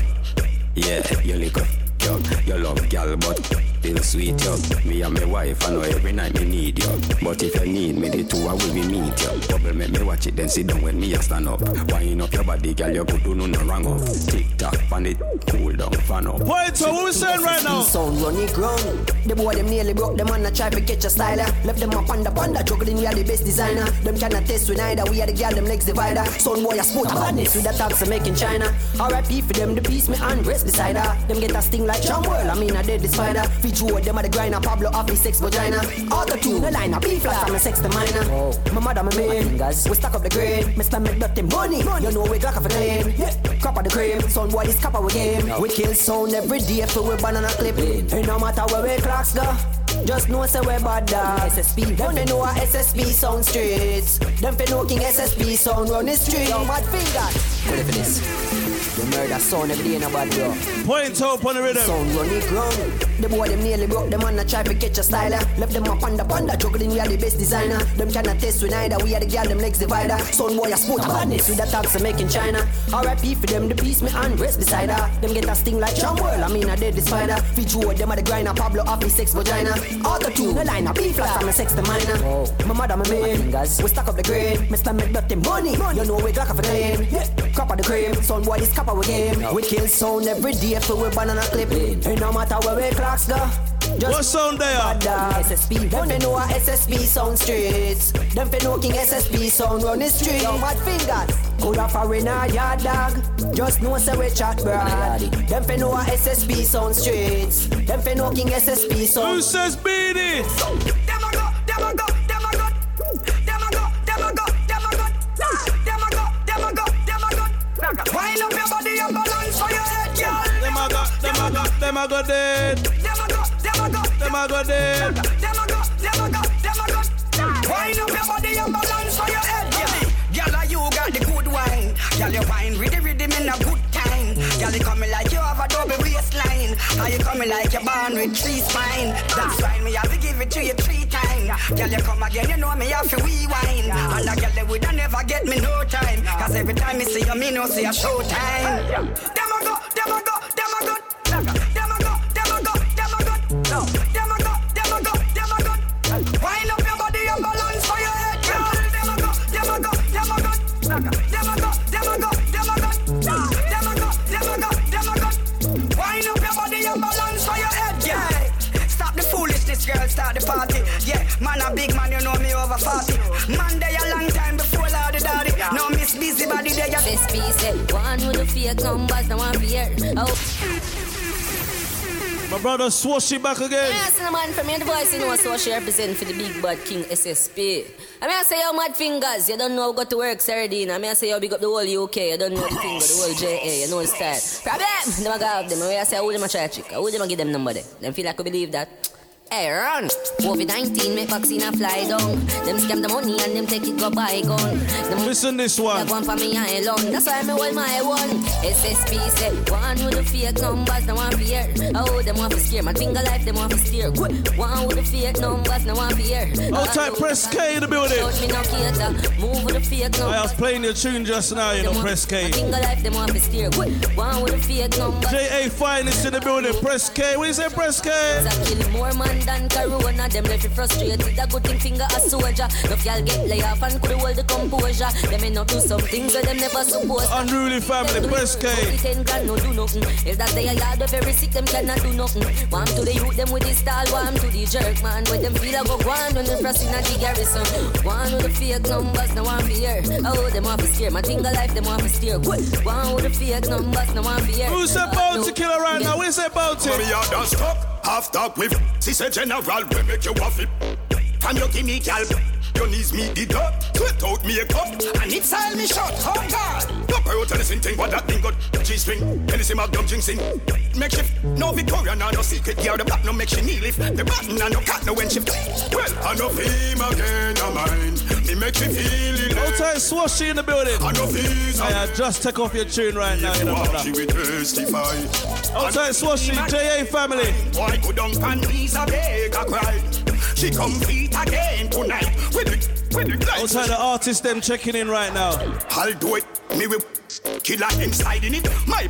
Yeah, you lick up, yo, you love gal, but still sweet, yo. Me and my wife, I know every night me need you. But if you need me, the two I will be meet you. Bubble make me watch it, then sit down when me a stand up. Wind up your body, girl, you good, do no wrong up. Tick tock, pan it, cool down, fan up. Point to what we saying right now? Sound running ground. The boy them nearly broke them on a try to catch a styler. Left them up on the panda, juggling we are the best designer. Them cannot test with neither. We are the girl, them legs divider. Son boy a sport badness with the taps make in China. R.I.P. for them, the piece me and rest beside her. Them get a sting like John World. I mean a dead spider. Feature with them at the grinder. Pablo off his sex vagina. Auto tune, the line, B flat, I'm a sex the minor. Oh. My mother, my man, guys. We stack up the grade. Me spend me dirty money. You know we glock off a claim. Yeah, crop of the cream. Son boy, this cup of we game. We kill sound every day for we banana clip. It no matter where we clocks go. Just know say we bad dog. SSP, them they know a SSP sound streets. Them fi know King SSP sound run the street. Yo, mad finger. Ready for this? The murder sound every day in a bad bro. Point up on the rhythm. Sound run ground. The boy them nearly broke them on a try to catch a styler. Left them up on the panda, juggling we are the best designer. Them cannot test we neither. We are the girl them legs divider. Son boy a sport badness with the taps make in China. R.I.P. for them the piece me and rest beside her. Them get a sting like John World. I mean a dead spider. Feature them at the grinder. Pablo off his sex vagina. Auto tune, the line a B flat. I'm a sex the minor. My mother, my man. We stack up the grade. Me spend me dirty money. You know we glock off a lane. Yeah, crop of the cream. Son boy is cup of we game. We kill sound every day for we banana clip. It no matter where we clocks go. Just what sound there? SSP. Them they know a SSP sound streets. Them fi know King SSP sound run the street. Young mad fingers. Coulda foreigner yard dog. Just know say we chat broad. Them fi know a SSP sound streets. Them fi know King SSP sound. Who says Beenie? Them a go, them a go, them a go. Wind up your body and balance for your head, girl. Them a go, them a go, them a go dead. Them a go, them a go, them a go dead. Them a go, them a go, them a go. Wind up your body and balance for your head, Girl, you wine with the rhythm in a good time. Girl, you coming like you have a double waistline. How you coming like you're born with three spine? That's why me have to give it to you three times. Girl, you come again, you know me have to rewind. And a girl, they would never get me no time. Cause every time me see you, me no see a show time. Them go, them go, them go. The foolishness, girl. Start the party. Yeah, man a big man, you know me over 40. Man, they a long time before Lordy Daddy. No miss busy body, they a This piece, eh, one with the fake numbers, no one fear. Oh. My brother Swashy back again. Yes, the man from the voice, you know, so she represent for the big bad king SSP. I mean, I say, yo, mad fingers, you don't know how go to work, Sardine. I mean, I say, yo, big up the whole UK, you don't know the finger, the whole JA, you know the style. Problem! Them I got them. I say, who them a try trick? Who them a give them number there? Them feel like I believe that. Hey, run! COVID-19 make vaccine a fly down. Them scam the money and them take it go buy gun. Them Listen this one. That one for me I alone. That's why me hold my one. SSP said one with the fake numbers, no one fear. Oh, them want to scare. My finger life, them want to steer. One with the fake numbers, no one fear. Hold tight, press K in the building. Me no. Move with the fake numbers. I was playing your tune just now, you know, press K. My finger life, them want to steer. One with the fake numbers. JA Finest in the building, press K. What you say, press K? I kill more man than Corona. Them left it frustrated. A good thing finger a soldier. No y'all get lay off and could hold the composure. Them may not do some things that them never supposed. Unruly family, press K. Ten grand no do nothing. If that they a yard of very sick, them cannot do nothing. Warm to the youth, them with the style. Warm to the jerk man. With them feel a go one when they frost in a the garrison. One with the fake numbers, no one fear. Oh, them want to scare. My finger life, them want to steer. One with the fake numbers, no one fear. Who's about to kill her right now? Who's about to? Mommy, I done stop. Half talk with Sister General, we make you waffle. Can you give me gal? Your knees me did up, sweat out me a cup, and it's all me shot. Oh God! No out anything thing, what that thing got The G-string, anything my dumb jinxing. Make shift, no Victoria, no no secret gear. The back no make she knee lift. The button and no cat no when shift. Well, I know him again, I mind. Me make she feel it. Tight, Swashy in the building. I know visa. I just take off your tune right now, you know, brother. She will testify. Tight, Swashy, JA family. Why down and knees a beg a cry? She come again tonight. With the, with the Hold tight, the artist them checking in right now. I'll do it. Me will killer inside in it. My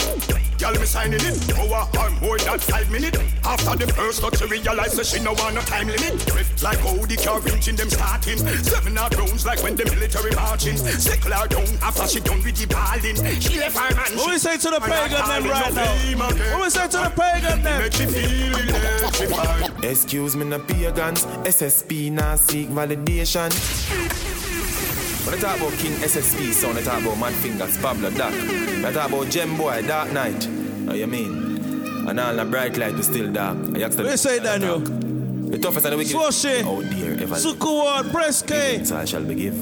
girl me signing it. Hour or more than five minutes. After the first touch, she realize that she no want no time limit. Drift like how the car engine them starting. Seven hard rounds like when the military marching. Sickle her down after she done with the balling. She left her man. What we say to the pagan them right now? What we say to the pagan them? Make she feel electrified. Excuse me, no pagans. SSP now seek validation. When I talk about King SSP sound, I talk about Mad Fingers, Pablo Doc. I talk about Gem Boy, Dark Knight. How you mean? And all the bright light is still dark. I asked What you say, Daniel? The toughest of the wicked. Swashy. Oh dear, ever. Sukuward, press K. So I shall be give.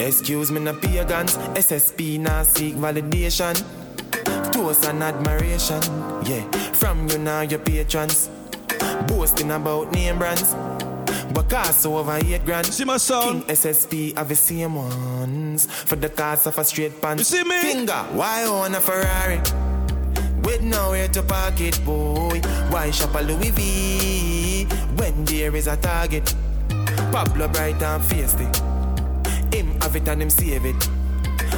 Excuse me, no pagans. SSP now seek validation. Toast and admiration. Yeah, from you now, your patrons. Boasting about name brands. But cost over eight grand. See my son. King SSP have the same ones. For the cost of a straight pants. You see me? Finger, why own a Ferrari? With nowhere to park it, boy. Why shop a Louis V? When there is a target. Pablo Bright and Feisty. Him have it and him save it.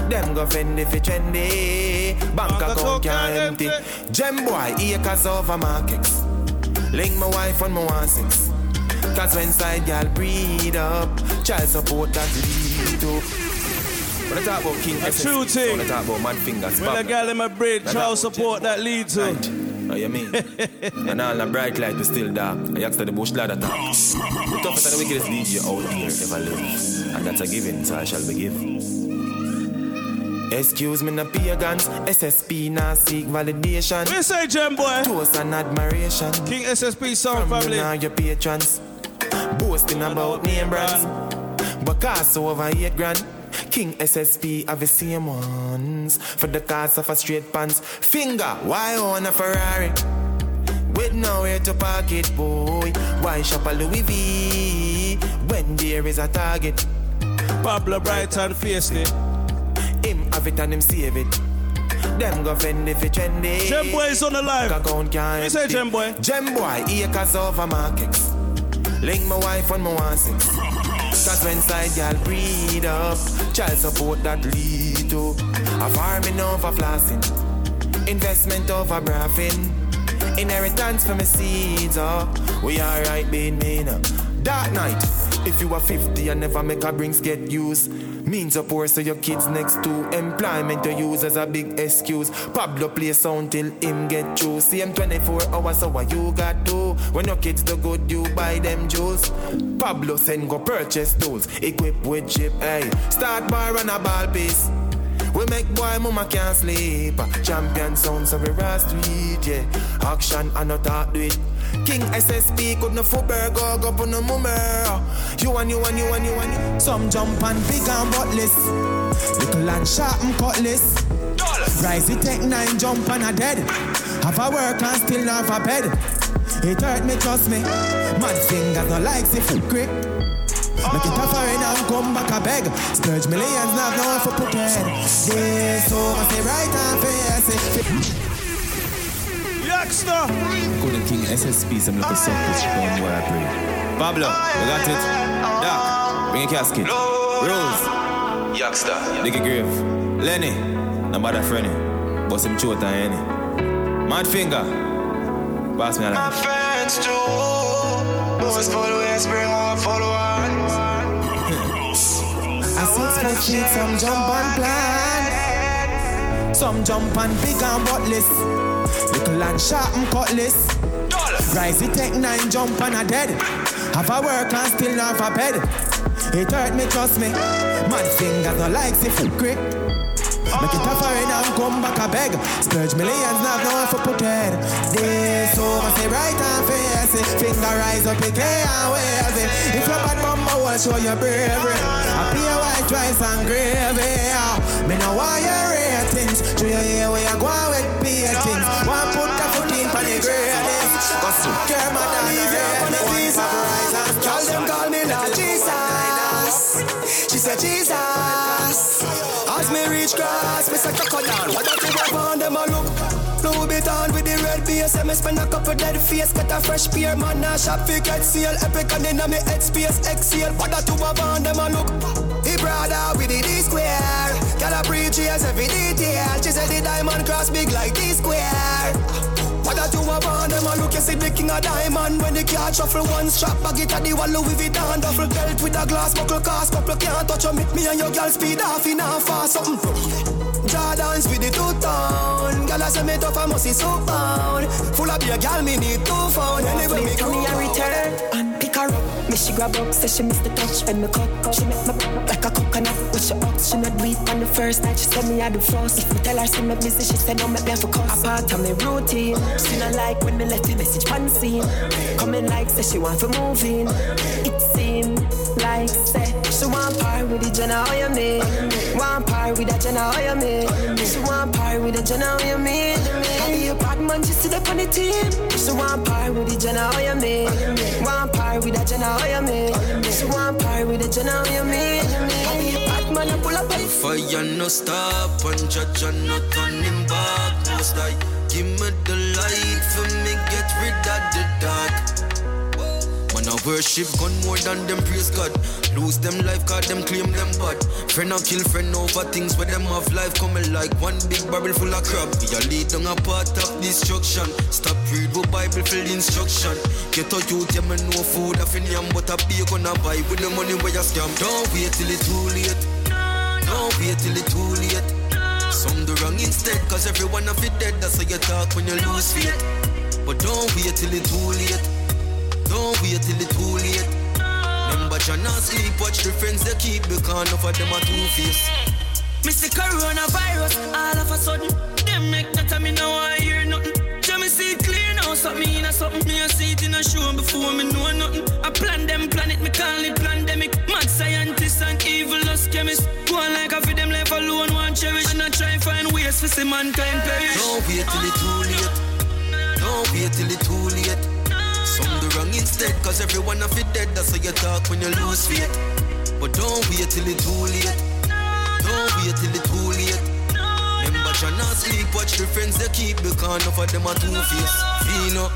Them go fend if it trendy. Bank account can't empty. Gem boy, acres over markets. Link my wife on my one six. Cause when side y'all breed up, child support that lead to. When I talk about King A SSP, true thing. When I talk about Mad Fingers, When a girl in my braid, child support that lead to. Know you mean? and all the bright light is still dark. I asked the bush ladder talk. The toughest and the wickedest DJ out here ever live. And that's a given, so I shall be given. Excuse me, no pagans. SSP now seek validation. We say, Gem boy. Toast and admiration. King SSP Sound From Family. now your patrons. Boasting about name brands. But cost over eight grand. King SSP have the same ones. For the cost of a straight pants. Finger, why own a Ferrari? With nowhere to park it, boy. Why shop a Louis V? When there is a target. Pablo Bright and Feisty. Him have it and him save it. Them go fend if it trendy. Gem Boy is on the live. Account can't You say. Gem Boy? Gem Boy, acres over markets. Link my wife when my want six. Cause when side gal breed up, child support that lead to a farming over flossing, investment over braffing, inheritance from my seeds. Oh, we alright, being mean. Dark night. If you are 50 and never make a brinks get used. Means of poor so your kids next to employment to use as a big excuse. Pablo play sound till him get through. See him 24 hours, so what you got to? When your kids the good, you buy them jewels. Pablo send go purchase tools, equip with chip, hey. Start bar and a ball piece. We make boy mama can't sleep. Champion sound so we street, yeah. Action and not talk do it. King SSP could no football go go on the mummer. You and you and you and you and you. Some jump and big and buttless. Little and sharp and cutlass. Rise it take nine jump and a dead. Have a work and still not a bed. It hurt me, trust me. Mad fingers no like the foot grip. Make it tougher and I'm come back a beg. Splurge millions, not no one for prepared. This over, say right and face. Youngster! Couldn't King SSP some little suckers born where I pray. Pablo, we got it. Doc, bring a casket. Rose, Youngster, Nicky Grave, Lenny, no matter Frenny, bust him chota any. Mad finger, pass me a My friends too. Boys always bring one follower. Six foot feet, some jump and plan. Some jump and big and buttless. Little and sharp and cutlass. Rise it take nine jump and a dead. Have a work and still not have a bed. It hurt me, trust me. Mad fingers no like the foot grip. Make it tougher and I'm come back a beg. Splurge millions, not no for put head. This over, say right and face it. Finger rise up, pick and wave it. If your bad mama will show your bravery. I a white rice and gravy. Me know why your ratings. Do you hear where you go with beatings? One put the foot in for the greatest. Cause you care more than the ratings. Call them call me Lord Jesus. She said Jesus. Me reach grass, me say down. What that you have on them a look. Blue bit on with the red base And me spend a couple dead face. Get a fresh pair Man. A shop fi get seal Epic and inna me head space Exhale What that you have on them a look? He brother with the D square. Girl a preach every detail. She said the diamond cross big like D square what that you have on them a look, you see the king of diamond. When the car shuffle one strap, bag it at the wall Louis Vuitton Duffel belt with a glass buckle Cast. Couple can't touch you Me me and your girl speed off in a fast. Something Jordans with the two tone Girl I say me tough, I must see so pound Full of beer, girl me need two phone. Anyway me go me a return Me she grab up, say she miss the touch when me cock. She make me like a coconut. What she up, she not do on the first night. She said me I do first. If me tell her see me busy, she said no me play for cuss. A part of me routine. She not like when me left the message scene. Coming like say she want for moving. It seem like say she want par with the Jenna, how you mean? Want par with the Jenna, how you mean? She want par with the Jenna, how you mean? I be a bad man, she sit up on the team. She want par with the Jenna, how you mean? Want par with the Jenna, how you mean? She want par with the Jenna, how you mean? I be a bad man, I pull up on Fire no stop and judge not turning back. Most I give me the light for me get rid of the dark. Man, I worship gun more than them praise God. Lose them life, cause them claim them bad. Friend I kill friend over things where them have life coming like one big barrel full of crap. Are lead down a path of destruction. Stop read what Bible the instruction. Get a youth, yeah, me no food off in yam, but a be gonna buy with the money where you scam. Don't wait till it's too late. Don't wait till it's too late. Some do wrong instead, cause everyone of it dead. That's how you talk when you lose faith. But don't wait till it's too late. Don't wait till it's too late. Remember, you not sleep, watch the friends they keep because enough of them are two face. Me see coronavirus all of a sudden. Them make that me now I hear nothing. Tell me see it clear now, something in a something. Me a see it in a show before me know nothing. I plan them planet, me call it pandemic. Mad scientists and evil us chemists. Go on like I feed them life alone, one cherish. And I try find ways for see mankind perish. Don't wait till it's too late. Don't wait till it's too late. Instead, cause everyone of it dead. That's how you talk when you lose faith. But don't wait till it's too late. Don't wait till it's too late. Remember, you not sleep, watch the friends they keep because enough of them are two-faced. Vino.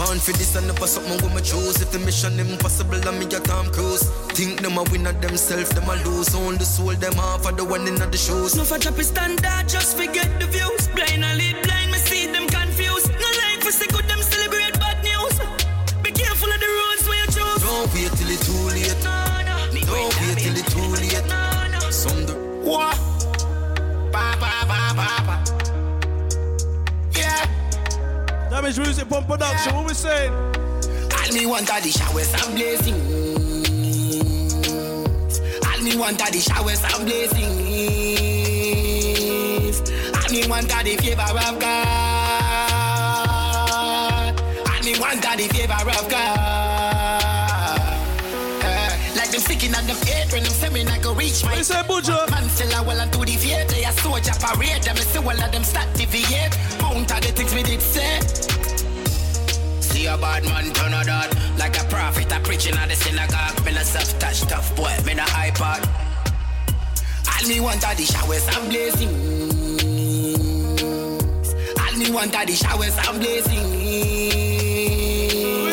Born for this and never something with my choose. If the mission impossible, and me a Tom Cruise. Think them a win at themselves, them a lose. On the soul, them half of the one in the shows. No for drop a standard, just forget the views. Blind and lead blind, what? Ba ba ba ba ba. Yeah. Damage music pump production. What we saying? All me want are the showers and blessings. All me want are the showers and blessings. All me want are the favor of God. All me want are the favor of God. Like them sticking at them eight when them say me not go reach my. What say, Bujo? Man still a well and do the theater. A soldier parade. Them see all of them start deviate. Mount of the things we did say. See a bad man turn a dot Like a prophet, a preaching at the synagogue Me no self-touch tough boy, me no iPod All me want are the showers and blessings All me want are the showers and blessings We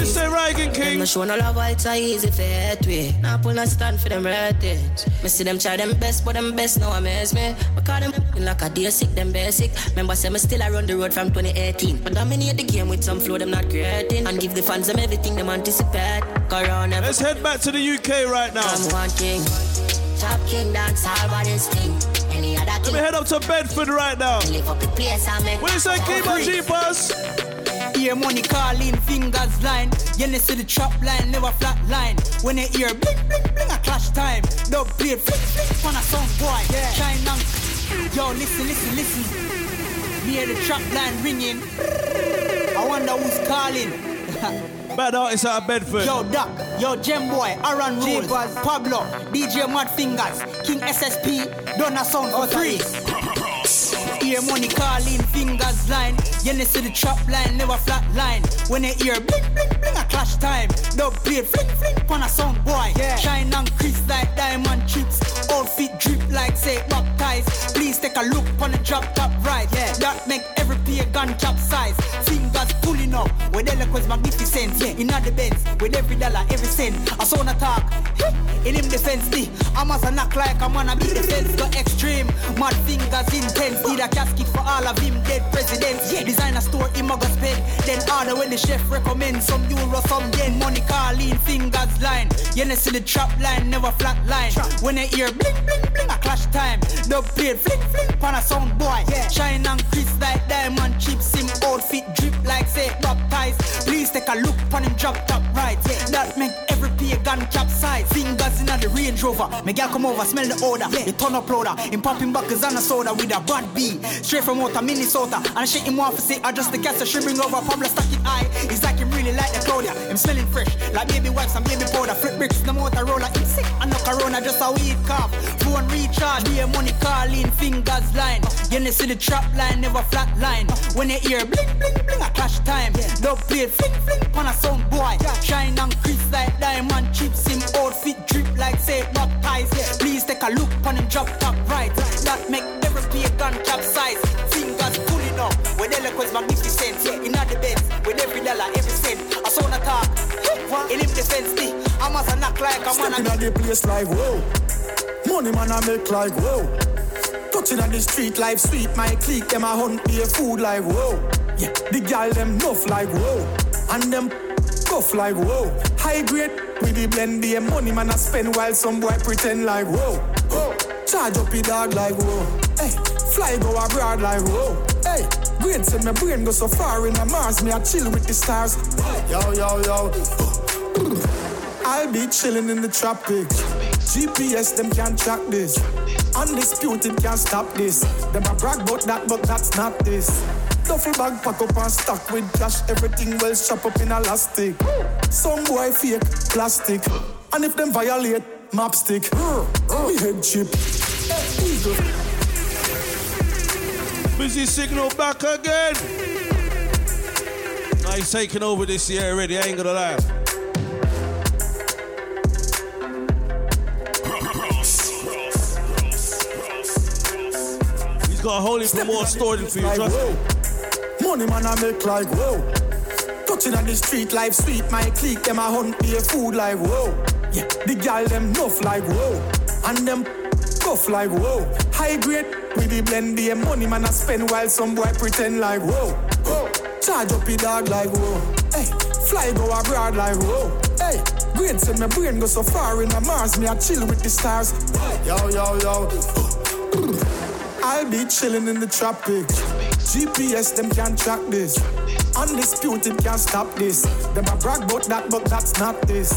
say Rygin King. Them no show no love, it's a easy fit way Now pull no stand for them records Me see them try them best, but them best now amaze me. Because them like a deer sick, them basic. Remember say me still around the road from 2018 But dominate the game with some flow them not creating. And give the fans them everything them anticipate. Corona. Let's head back to the UK right now. I'm one king. Top king dance all about this thing. Any other Let me head up to Bedford right now. Live up the place make What you say, Kimo Jeepers? Hear money calling, fingers line. You know see the trap line, never flat line. When you hear bling, bling, bling, a clash time. Dub play, flick, flick, on a song boy. Yeah. Shine on. Yo, listen, listen, listen. Me hear the trap line ringing. I wonder who's calling. Bad artist out of Bedford. Yo, Duck, yo, Gem Boy, Aaron Rules, Pablo, DJ Mad Fingers, King SSP, Donna Sound for free. Hear money calling, fingers line. You know see the trap line, never flat line. When you hear bling, bling, bling, a clash time. Dub play, flick, flick, on a sound boy. Yeah. Shine and crisp like diamond chips. Outfit drip like say baptized. Please take a look on the drop top right. Yeah. That make every pagan capsize. Fingers pulling up, with eloquence magnificent. Yeah. In the bends, with every dollar, every cent. I saw a talk. In him defense, the I'm as a knock like I'm gonna be defense. Go extreme, mad fingers intense. Need a casket for all of him dead presidents. Yeah. Designer store, him a go spend. Then order when the chef recommend some euro, some yen. Money calling, fingers line. You know see the trap line, never flat line. When you hear bling, bling, bling, a clash time. Dub plate, flick, flick, pan a sound boy. Yeah. Shine and crisp like diamond chips. Him outfit drip like say baptized. Please take a look on him drop top right. Yeah. That make every pagan capsize. Fingers in the Range Rover. Me girl come over, smell the odor. The turn up loader. Him popping buckets on a soda with a bad B. Straight from out of Minnesota. And shit him off to say, I just the gas she bring over. Pablo stuck it high. It's like him really like the Claudia. Him smelling fresh. Like baby wipes and baby powder. Flip bricks, the Motorola. Him sick. And no corona, just a weed cough. Phone recharge. Be a money calling. Fingers line. You see the trap line, never flat line. When you hear bling, bling, bling, a clash time. Dub play, flick, flick, on a sound boy. Shine and crisp like diamond chips. Him outfit drip like say baptized. Please take a look on him drop top right. That make every pagan gun capsize. Fingers pulling up. With eloquence magnificent. Yeah, in the beds. With every dollar, every cent. I saw a talk. In him defense, me. I'm as knock like a man. Stepping at the place like whoa. Money man I make like whoa. Touching on the street life sweet. My clique them a hunt be a food like whoa. Yeah, the gal them nuff like whoa. And them cuff like whoa. High grade with the blend the money man I spend while some boy pretend like whoa. whoa. Charge up the dog like whoa. Hey, fly go abroad like whoa. Hey, great say my brain go so far in the Mars. Me I chill with the stars. Yo yo yo. I'll be chilling in the tropics. GPS them can't track this. Undisputed can't stop this. Them a brag about that, but that's not this. Duffel bag pack up and stack with cash. Everything well strap up in elastic. Some boy fake plastic. And if them violate, map stick. Me head chip. Busy Signal back again. Now he's taking over this year already, I ain't gonna lie. He's got a whole heap more story for you, trust me. Money man I make like whoa. Touching on the street life sweet, my clique them a hunt be a food like whoa. Yeah, the gal them nuff like whoa, and them cuff like whoa. High grade with the blend, the money man I spend while some boy pretend like whoa. whoa. Charge up the dog like whoa. Hey, fly go abroad like whoa. Hey, brain said my brain go so far in the Mars, me I chill with the stars. Yo yo yo. I'll be chilling in the tropics. GPS them can't track this. Undisputed can't stop this. Them a brag about that, but that's not this.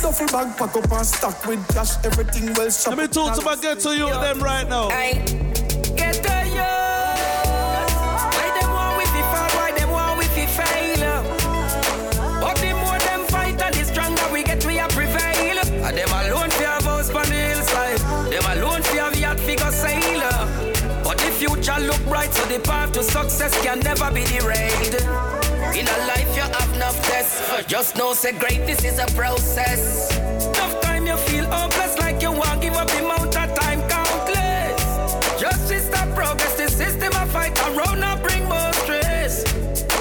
Duffel bag pack up and stock with cash, everything well shot. Let me talk to my ghetto youth them right now. Get the youth. Why them want we fi fall? Why them want we fi fail? But the more them fight and the stronger we get, we a prevail. And them alone fi have house on the hillside. Them alone fi have yacht fi go sail. But the future look bright, so the path to success can never be derailed. In a life you have no tests. Just know say greatness is a process. Enough time you feel hopeless like you want give up the amount of time countless. Justice stop progress, the system a fight around and bring more stress.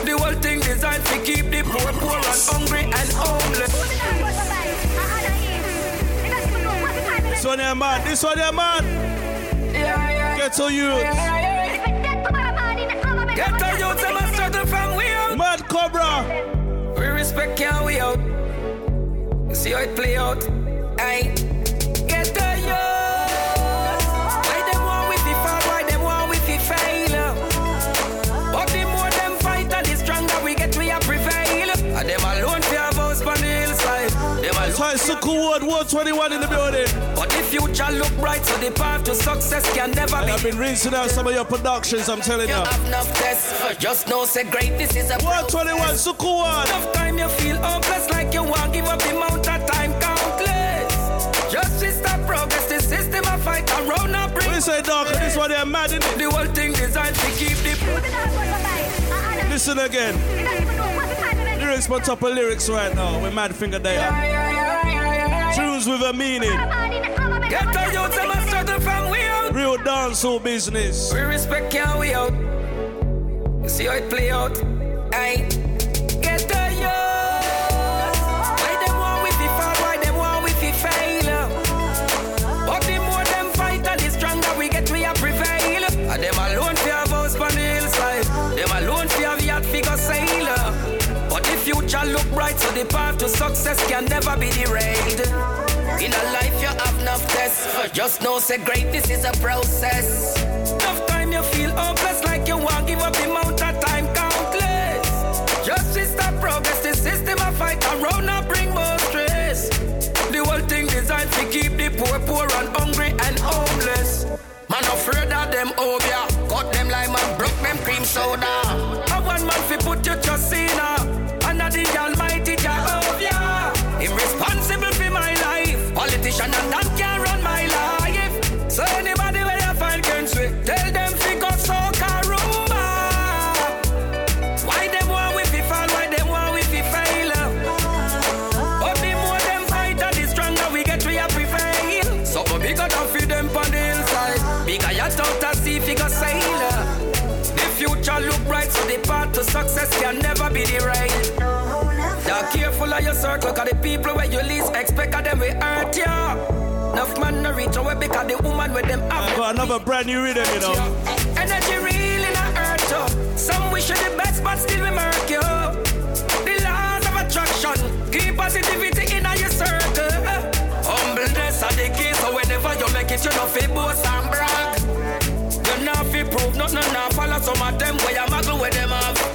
The whole thing designed to keep the poor poor and hungry and homeless. This one here, man. This one here, man. Ghetto youth. Ghetto youth, a struggle from we out. Mad Cobra. We respect can we out. See how it play out. 421 in the building. But the future look bright, so the path to success can never and be. I've been rinsing out some of your productions, I'm telling you. You have enough tests, just know say great, this is a 421 one. Enough time you feel hopeless, like you won't give up the amount of time countless. Just Justice that progress, the system I fight around and bring. We say dog, this one they're mad in it. The whole thing designed to keep the. Listen again. Lyrics on top of lyrics right now. We're mad finger there. Tunes with a meaning. Get the youth them a struggle from we out. Real dancehall business. We respect can we out. See how it play out. Aye. Get the youth. Why them want we fi fall? Why them want we fi fail? But the more them fight and the stronger we get, we a prevail. And them alone fi have house on the hillside. Them alone fi have yacht fi go sail. But the future look bright, so the path to success can never be derailed. In a life you have enough tests. Just know say greatness is a process. Enough time you feel hopeless like you want give up the amount of time countless. Justice stop progress, the system a fight around and bring more stress. The whole thing designed to keep the poor poor and hungry and homeless. Man afraid of them obia, cut them lime and broke them cream soda. A one man fi put your trust in her, and a the almighty and that can run my life. So anybody where you find against me, tell them fi go soca rumba. Why them want we fi fall? Why them want we fi fail? But the more them fight the stronger we get, we a prevail. So we bigger than fi them on the hillside. Bigger yacht out to sea fi go sail. The future look bright, so the path to success can never be derailed. Now careful of your circle, cause the people where you least expect of them will hurt ya. Away because the woman with them have I got another brand new rhythm, you know. Energy really not hurt you. Some wish you the best, but still we murk you. The laws of attraction keep positivity in your circle. Humbleness are the key, so whenever you make it, you know boast and brag. You not fi prove nothing, not follow some of them where you muggle with them have.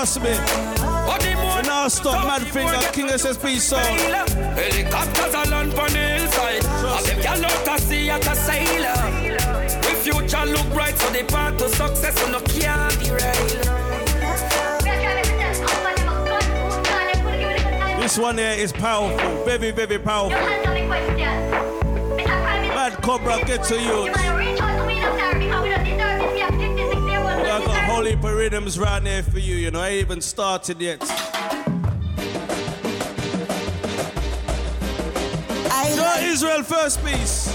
Trust me. But the more now stop Mad Finger, King SSP sound. Helicopters are land on the hillside. Of them gal out to sea at a sailor. We future look bright, so the path to success so no can't derail. This one here is powerful, very, very powerful. Mad Cobra, get to you. Whole heap of rhythms round there for you, you know. I ain't even started yet. I so like Israel first piece.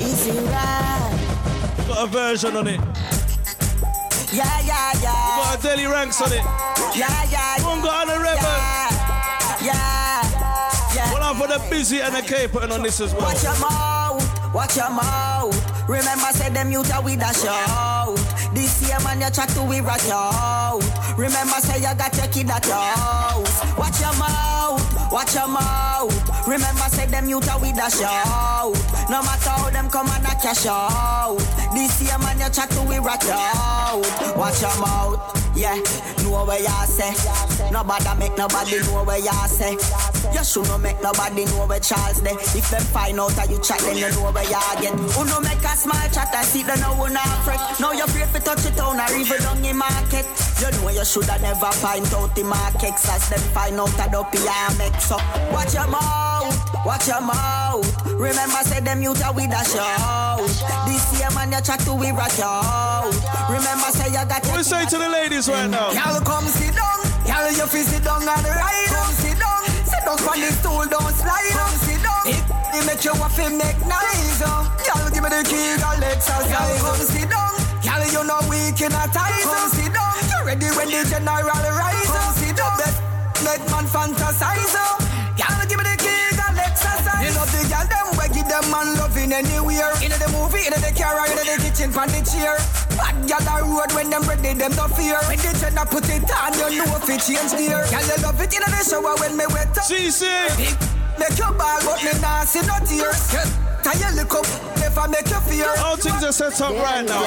Easy ride. Got a version on it. Yeah, yeah, yeah. Got a daily ranks on it. Yeah, yeah. One got on a rebel. Yeah, yeah. yeah. One on for the busy and the K putting on this as well. Watch your mouth, watch your mouth. Remember, say them are with a shout. Year, man, you chat to we rush out. Remember, say you got your kid at your house. Watch your mouth, watch your mouth. Remember, say them youth are with a shout. No matter how them come and knock your shout. This year, man, you chat to we rush out. Watch your mouth. Yeah, know where you say. Nobody make nobody know where you say. You should not make nobody know where Charles there. If them find out that you chat, then you know where you get. Who no make a small chat and see the no one fret. Now you're afraid to touch it on or even down in market. You know you should have never find out the market. As them find out that up here make so. Watch your mouth, watch your mouth. Remember say them youth are with a shout. This year man you chat to we rock out. Remember say you got. What we say to the ladies right now? Y'all come sit down. Y'all you feel sit down on the right. Come sit down. Sit down on the stool, don't slide. Come sit down. It, it make you want to make nice. Y'all give me the key, girl, exercise. Y'all come sit down. Y'all you know weak in a tie. Come sit down. You ready when the general rise. Come sit down. Let, let man fantasize. Them we give them man loving anywhere. In the movie, in the car, in the kitchen, pan the chair. Bad gal a road when them ready, them no fear. When the gender put it on, you know if it change gear. Girl, you love it in the shower when me wet up. CC. Make your ball, but me nah see no tears. Tie you look up, never make you fear. All things are set up right now.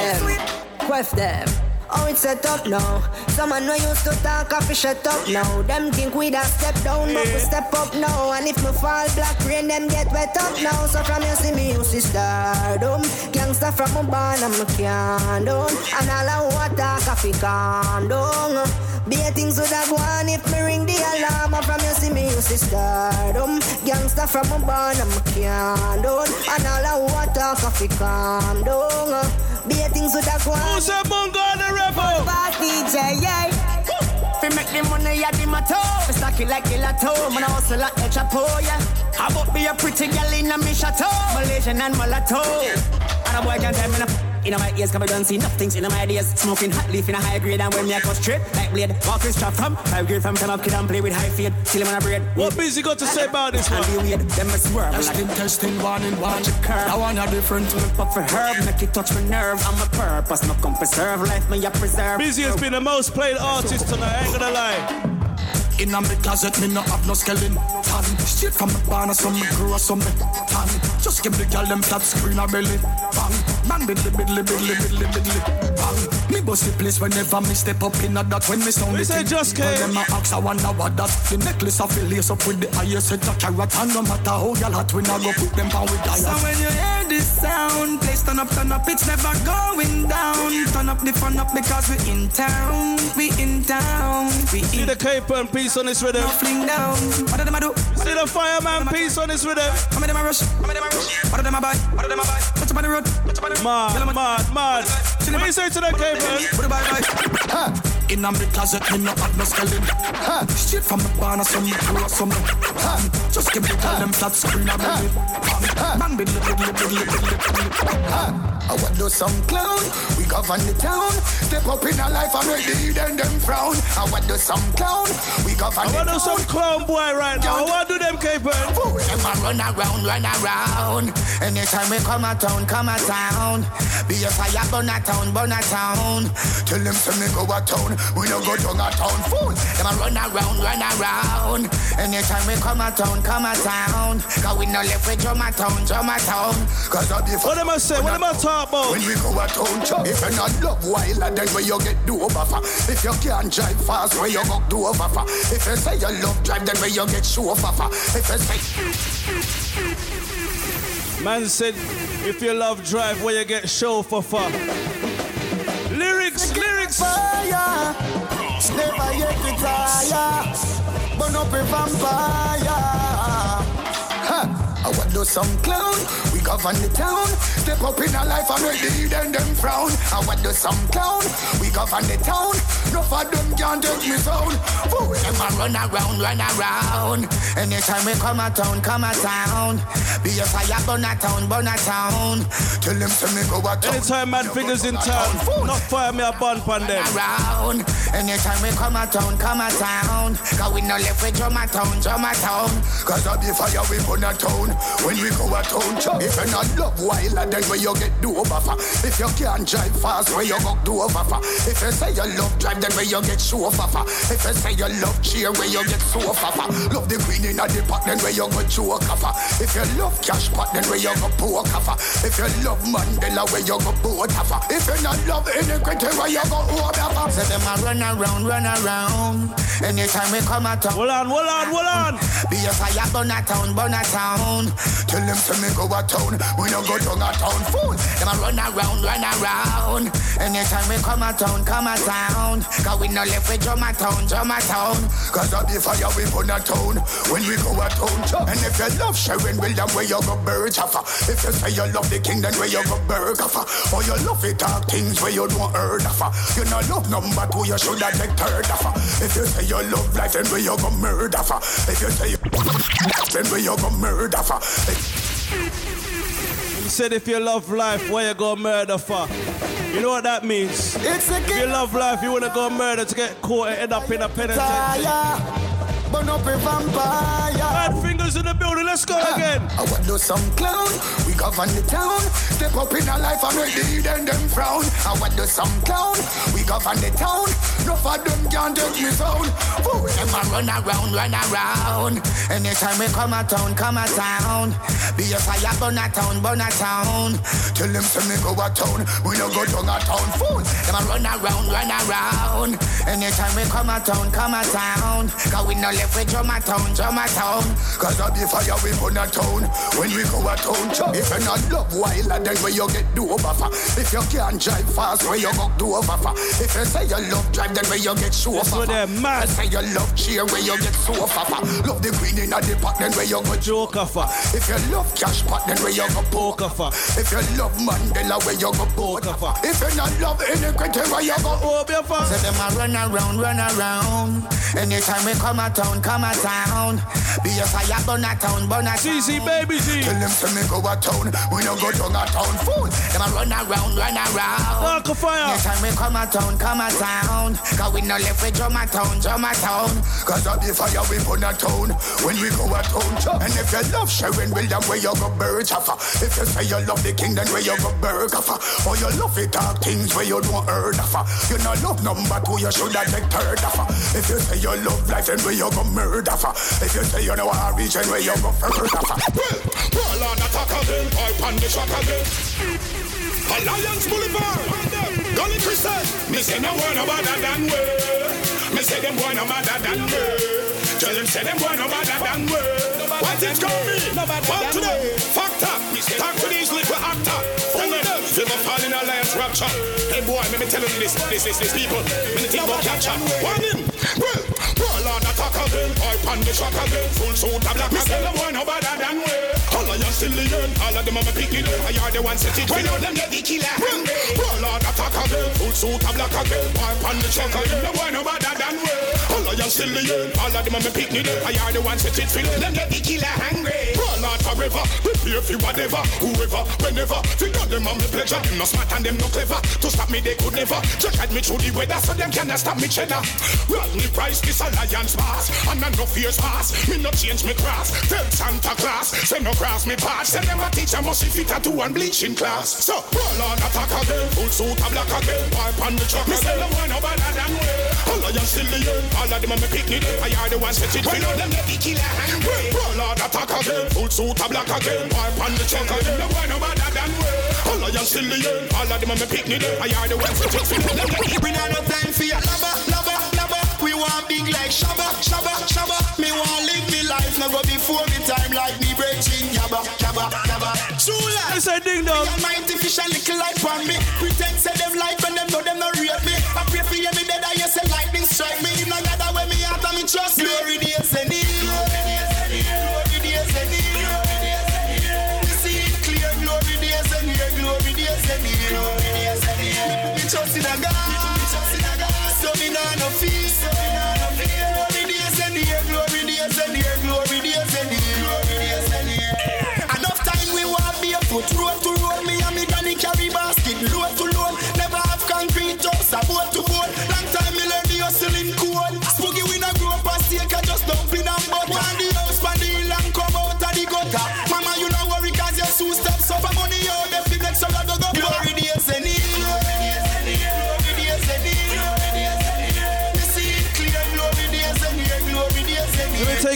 Quest them. Oh, it's set up now. Someone no used to talk, I shut up now. Them think we da step down, but we step up now. And if me fall black rain, them get wet up now. So from you see me, you see stardom. Gangsta from my barn, I'm a can down. And all I want talk, I fi calm. Be things with a go on if me ring the alarm. From you see me, you see stardom. Gangsta from my barn, I'm a can down. And all I want talk, I fi. Be things with a go. Who's a bungo the rebel? Boss DJ, yeah. Fi make the money at the mato. Me stack it like gelato. Man, I hustle like El Chapo, yeah. How about be a pretty girl in a me chateau? Malaysian and mulatto. And a boy can't tell me no. In my ears, come don't see nothing in my ideas. Smoking hot leaf in a high grade, and when me I cut straight like blade. Walk with strap from five grade from time up, kid and play with high fade. Till him on a braid. What busy got to say about this one? And be weird, them a swerve. Testing, testing, one in one. Watch curve. I want a different Look up for herb, make it touch my nerve. I'm a purpose, no come preserve life, me I preserve. Busy has been the most played artist tonight, I ain't gonna lie. In a me closet, me no have no skeleton. Tan, straight from the barn, so me grow some me. Tan, just give the girl them flat screen a belly. Bang, bang, biddly, biddly, biddly, biddly, biddly. Bang, me bust the place whenever me step up in a that. When me sound the say just came. them a ask, I wonder what that. The necklace of lace up with the highest set of carrot. And no matter how y'all hot, we not go put them down with So diet. when you hear this sound, please turn up, turn up, it's never going up the fun up because we in town, we in town, we See the cape and piece on this rhythm. fling down. What do them a do? See the fireman piece on this rhythm. How many them a rush? How many them a rush? What do them a buy? What do them a buy? Touch up on the road, touch up on the road. Mad, mad, mad. What you say to the cape man? What do buy, buy? In a me closet, me no have no skeleton. Ha, straight from the barn, so me grow some me. Ha, just give the girl them flat screen a belly. Bang, bang, biddly, biddly, biddly, biddly, biddly. Ha, I want to do some clown. We govern the town. Step up in a life and make the hidden them frown. I want to do some clown. We govern I the want to do some clown boy right now. I want to do them cape man. Fool, them a run around, run around. Anytime we come a town, come a town. Be a fire, burn a town, burn a town. Tell them to me go a town, we no go down a town. Fool, them a run around, run around. Anytime we come a town, come a town. Cause we no left with drum a town, drum a town. Cause I be What am I say? What am I talk about? when we go a town, if you not love wild, then where you get do over for. If you can't drive fast, where you go do over for. If you say you love drive, then where you get show over for. If you say Man said, if you love drive, where you get show for fun. Lyrics, lyrics. Fire, never yet retire. Burn up a vampire. Ha! I want do some clown? We govern the town. Step up in a life and make the hidden them frown. I what do some clown? We govern the town. No for them can't take me sound. Fool them a run around, run around. Anytime we come a town, come a town. Be a fire, burn a town, burn a town. Tell them to me go a town. Anytime mad fingers in town, not fire me a bun pan them. Around. Anytime we come a town, come a town. Cause we no left with drum a town, drum a town. Cause I be fire, we burn a town. When we go a town, if you not love wild, then where you get do over for. If you can't drive fast, where you go do over for. If you say you love drive, then where you get show off for. If you say you love cheer, where you get so off for. Love the queen in the pot, then where you go joke off If you love cash pot, then where you go poke off If you love Mandela, where you go boat off If you not love iniquity, where you go over off Say them a run around, run around. Anytime we come a town. Hold on, hold on, hold on. Be a fire, burn a town, burn a town. Tell them to me go a town. We no go down a town. Fool. Them a run around, run around. Anytime we come a town, come a town. Cause we no left with drum a town, drum a town. Cause of the fire we burn a town. When we go a town. And if you love Sharon William, where you go birch off. If you say you love the king, then where you go burg off. Or you love it talk things where you don't heard of. You no love number two, you should have take third of. If you say you love life, then where you go murder. If you say you then where you go murder You said if you love life, where you go murder for? You know what that means? It's a if you love life, you wanna go murder to get caught and end up in a penitentiary. Burn up a vampire. Bad fingers in the building, let's go again. I want do some clown, we govern the town. Step up in a life and make the hidden them frown. I want do some clown, we govern the town. No for them can't take me sound. Fool them a run around, run around. Anytime we come a town, come a town. Be a fire, burn a town, burn a town. Tell them to me go a town, we no go down a town. Fool them a run around, run around. Anytime we come a town, come a town. Cause we no left with drum a town, drum a town. Cause of the fire we burn a town. When we go a town, if you not love wild, then where you get do over for. If you can't drive fast, where you go do over for. If you say you love drive, then where you get show over for. Say you love cheer, where you get so over for. Love the queen in the pot, then where you go joke for. If you love cash pot, then where you go poker for. If you love Mandela, where you go poker for. If you not love iniquity, where you go over for. Say them a run around, run around. Anytime we come a town, come a town. Be a fire, burn a town, burn a town. CC baby Z. Tell them to me go a town. We no go down a town. Fool. Them a run around, run around. Uncle Fire. Anytime we come a town, come a town. Cause we no left with drum a town, drum a town. Cause of the fire we burn a town. When we go a town. And if you love Sharon William, where you go birch off. If you say you love the king, then where you go burg off. Or you love it talk things where you don't heard of. You no love number two, you should have take third of. If you say you love life, then where you go murder for. If you say you know a region where you go further for. Well, on attack again, pipe on the shot again. Alliance Boulevard, Gully Christian. Me say no one no better than we. Me say them boy no better than we. Tell them say them boy no better than we. What it call me? What to them? Factor. Talk to these little actor. Tell them. Silver fall in alliance rapture. Hey boy, let me tell them this, this, this, this people. When they think about capture, warn him. Well, well on attack again, pipe on the shot again. Full suit of black. again. Me boy no better than we. All of you still learn. All of them are picking them. I are the ones set it. When all them get the killer. Well on attack again. Full suit of black again. Pipe on the shot again. The boy no better than we. All of you still learn. All of them are picking them. I are the ones set it. Feel them get the killer hungry. Well on forever. Prepare for whatever, whoever, whenever. Feel them on me pleasure. Them no smart and them no clever. To stop me they could never. Just guide me through the weather so them cannot stop me cheddar. Rodney Price this alliance pass. And I no fears pass. Me no change me class. Tell Santa Claus. Say no cross me pass. Say them a teacher must fit to one bleaching class. So roll on attack again. Full suit a black again. Pipe on the truck. Me say the one no better than we. All of them still the year. All of them a me picnic. I are the ones that it. When all them get the killer hand. Roll on attack again. Full suit a black again. Pipe on the truck again. The one no better than we. All of them still the year. All of them a me picnic. I are the ones that it. We not no time for your lover, lover. We want big like Shabba, Shabba, Shabba. Me want live me life, never before me time like me breaking Yabba, Yabba, Yabba. Chula, it's a ding dong. The almighty fish a little life on me. Pretend say them like when them know them no rape me. I pray for you, me dead, I hear say lightning strike me. Him no gather when me out, me trust glory days and. Glory days and it. Glory days and it. Glory days and it. You see it clear, glory days and it. Glory days and it. Glory days and it. Me trust in a God. Me trust in a God. So me know no fear.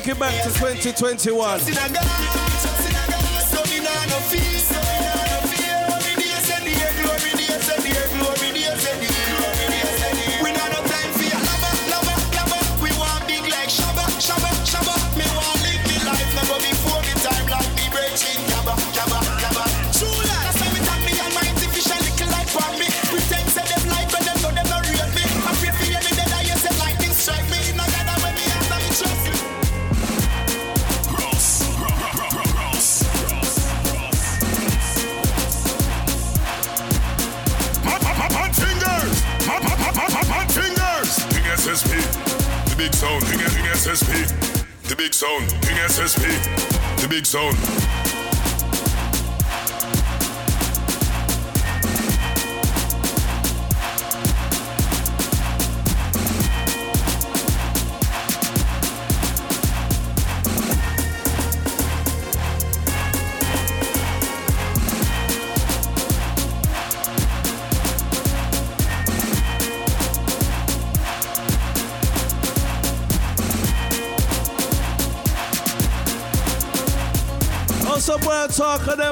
Take it back to 2021. The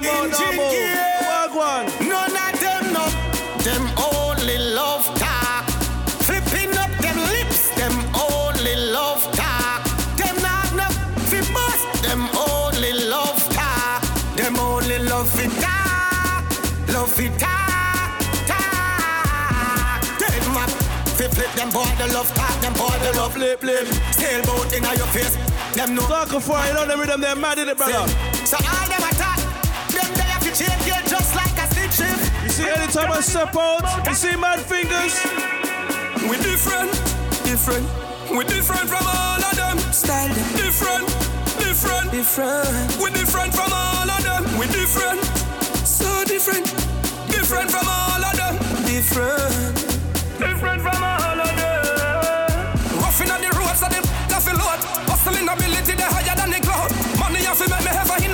big sound. talk of them all double. Wagwan. None of them no. Them only love talk. Flipping up them lips. Them only love talk. Them not no fi bust. Them only love talk. Them only love fi talk. Love fi talk. Talk. Them up. Fi flip them boy the love talk. Them boy the love flip flip. Sailboat inna your face. Them no. Talk for you know them rhythm. They're mad in it, brother. So all see, anytime I step out, you see mad fingers. We different, different. We different from all of them. Style them. different, different, different. We different from all of them. We different, so different, different from all of them. Different, different from all of them. Roughing on the roads of them, nothing load. Hustling ability, they higher than the cloud. Money off make me have a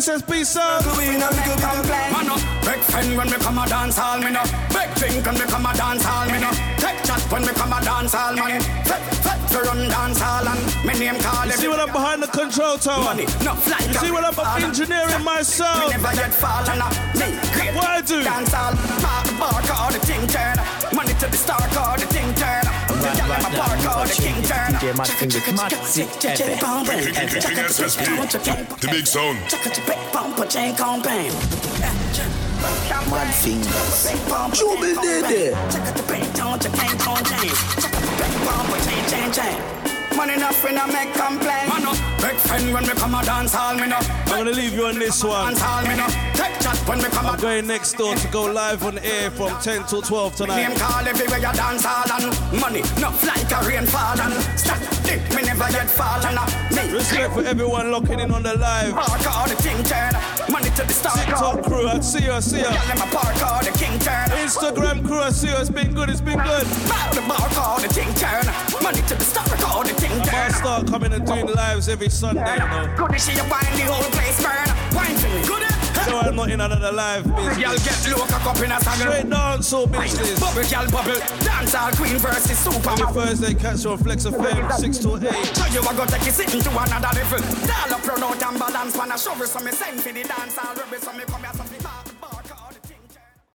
SSP son. Man up, big friend when me come a dance hall, me no. Big drink when me come a dance hall, me no. Take chat when me come a dance hall, man. Fet, fet, to run dance hall and me name call You see what I'm behind the control tower? Money, no fly. You see what I'm engineering myself? Uh, me never get fallen, me great. What I do? Dance hall, park the bar, call the thing turn. Money to the star, call the thing turn. The gal in my bar, call the king turn. King SSP. The big sound. Mad fingers. Trouble there Money enough when I make complain. Man up, big friend when me come a dance hall, me no. I'm gonna leave you on this one. Dance hall, me no. Take chat when me come I'm going next door to go live on air from 10 till 12 tonight. Name call everywhere you dance hall and money not like a rainfall and stack dick me never yet fall and me. Respect for everyone locking in on the live. Park all the thing turn, money to the star. TikTok crew, I see you, I see you. Gal in my park all the king turn. Instagram crew, I see you. It's been good, it's been good. Bow the bar, call the thing turn. Money to the star, call the thing I turn. might start coming and doing lives every Sunday, you know. Good to see you find the whole place burn. Wine for me. Good. Eh? So I'm not in another live business. Y'all get low, cock up in a saddle. Straight dancehall business. Bubble, y'all bubble. Dance all queen versus super. Every Thursday, catch on Flex FM, 6 to 8. So you are gonna take it sitting to another level. Dial up, run out and balance, man. I show you some sense for the dance all rebel, so me come here, some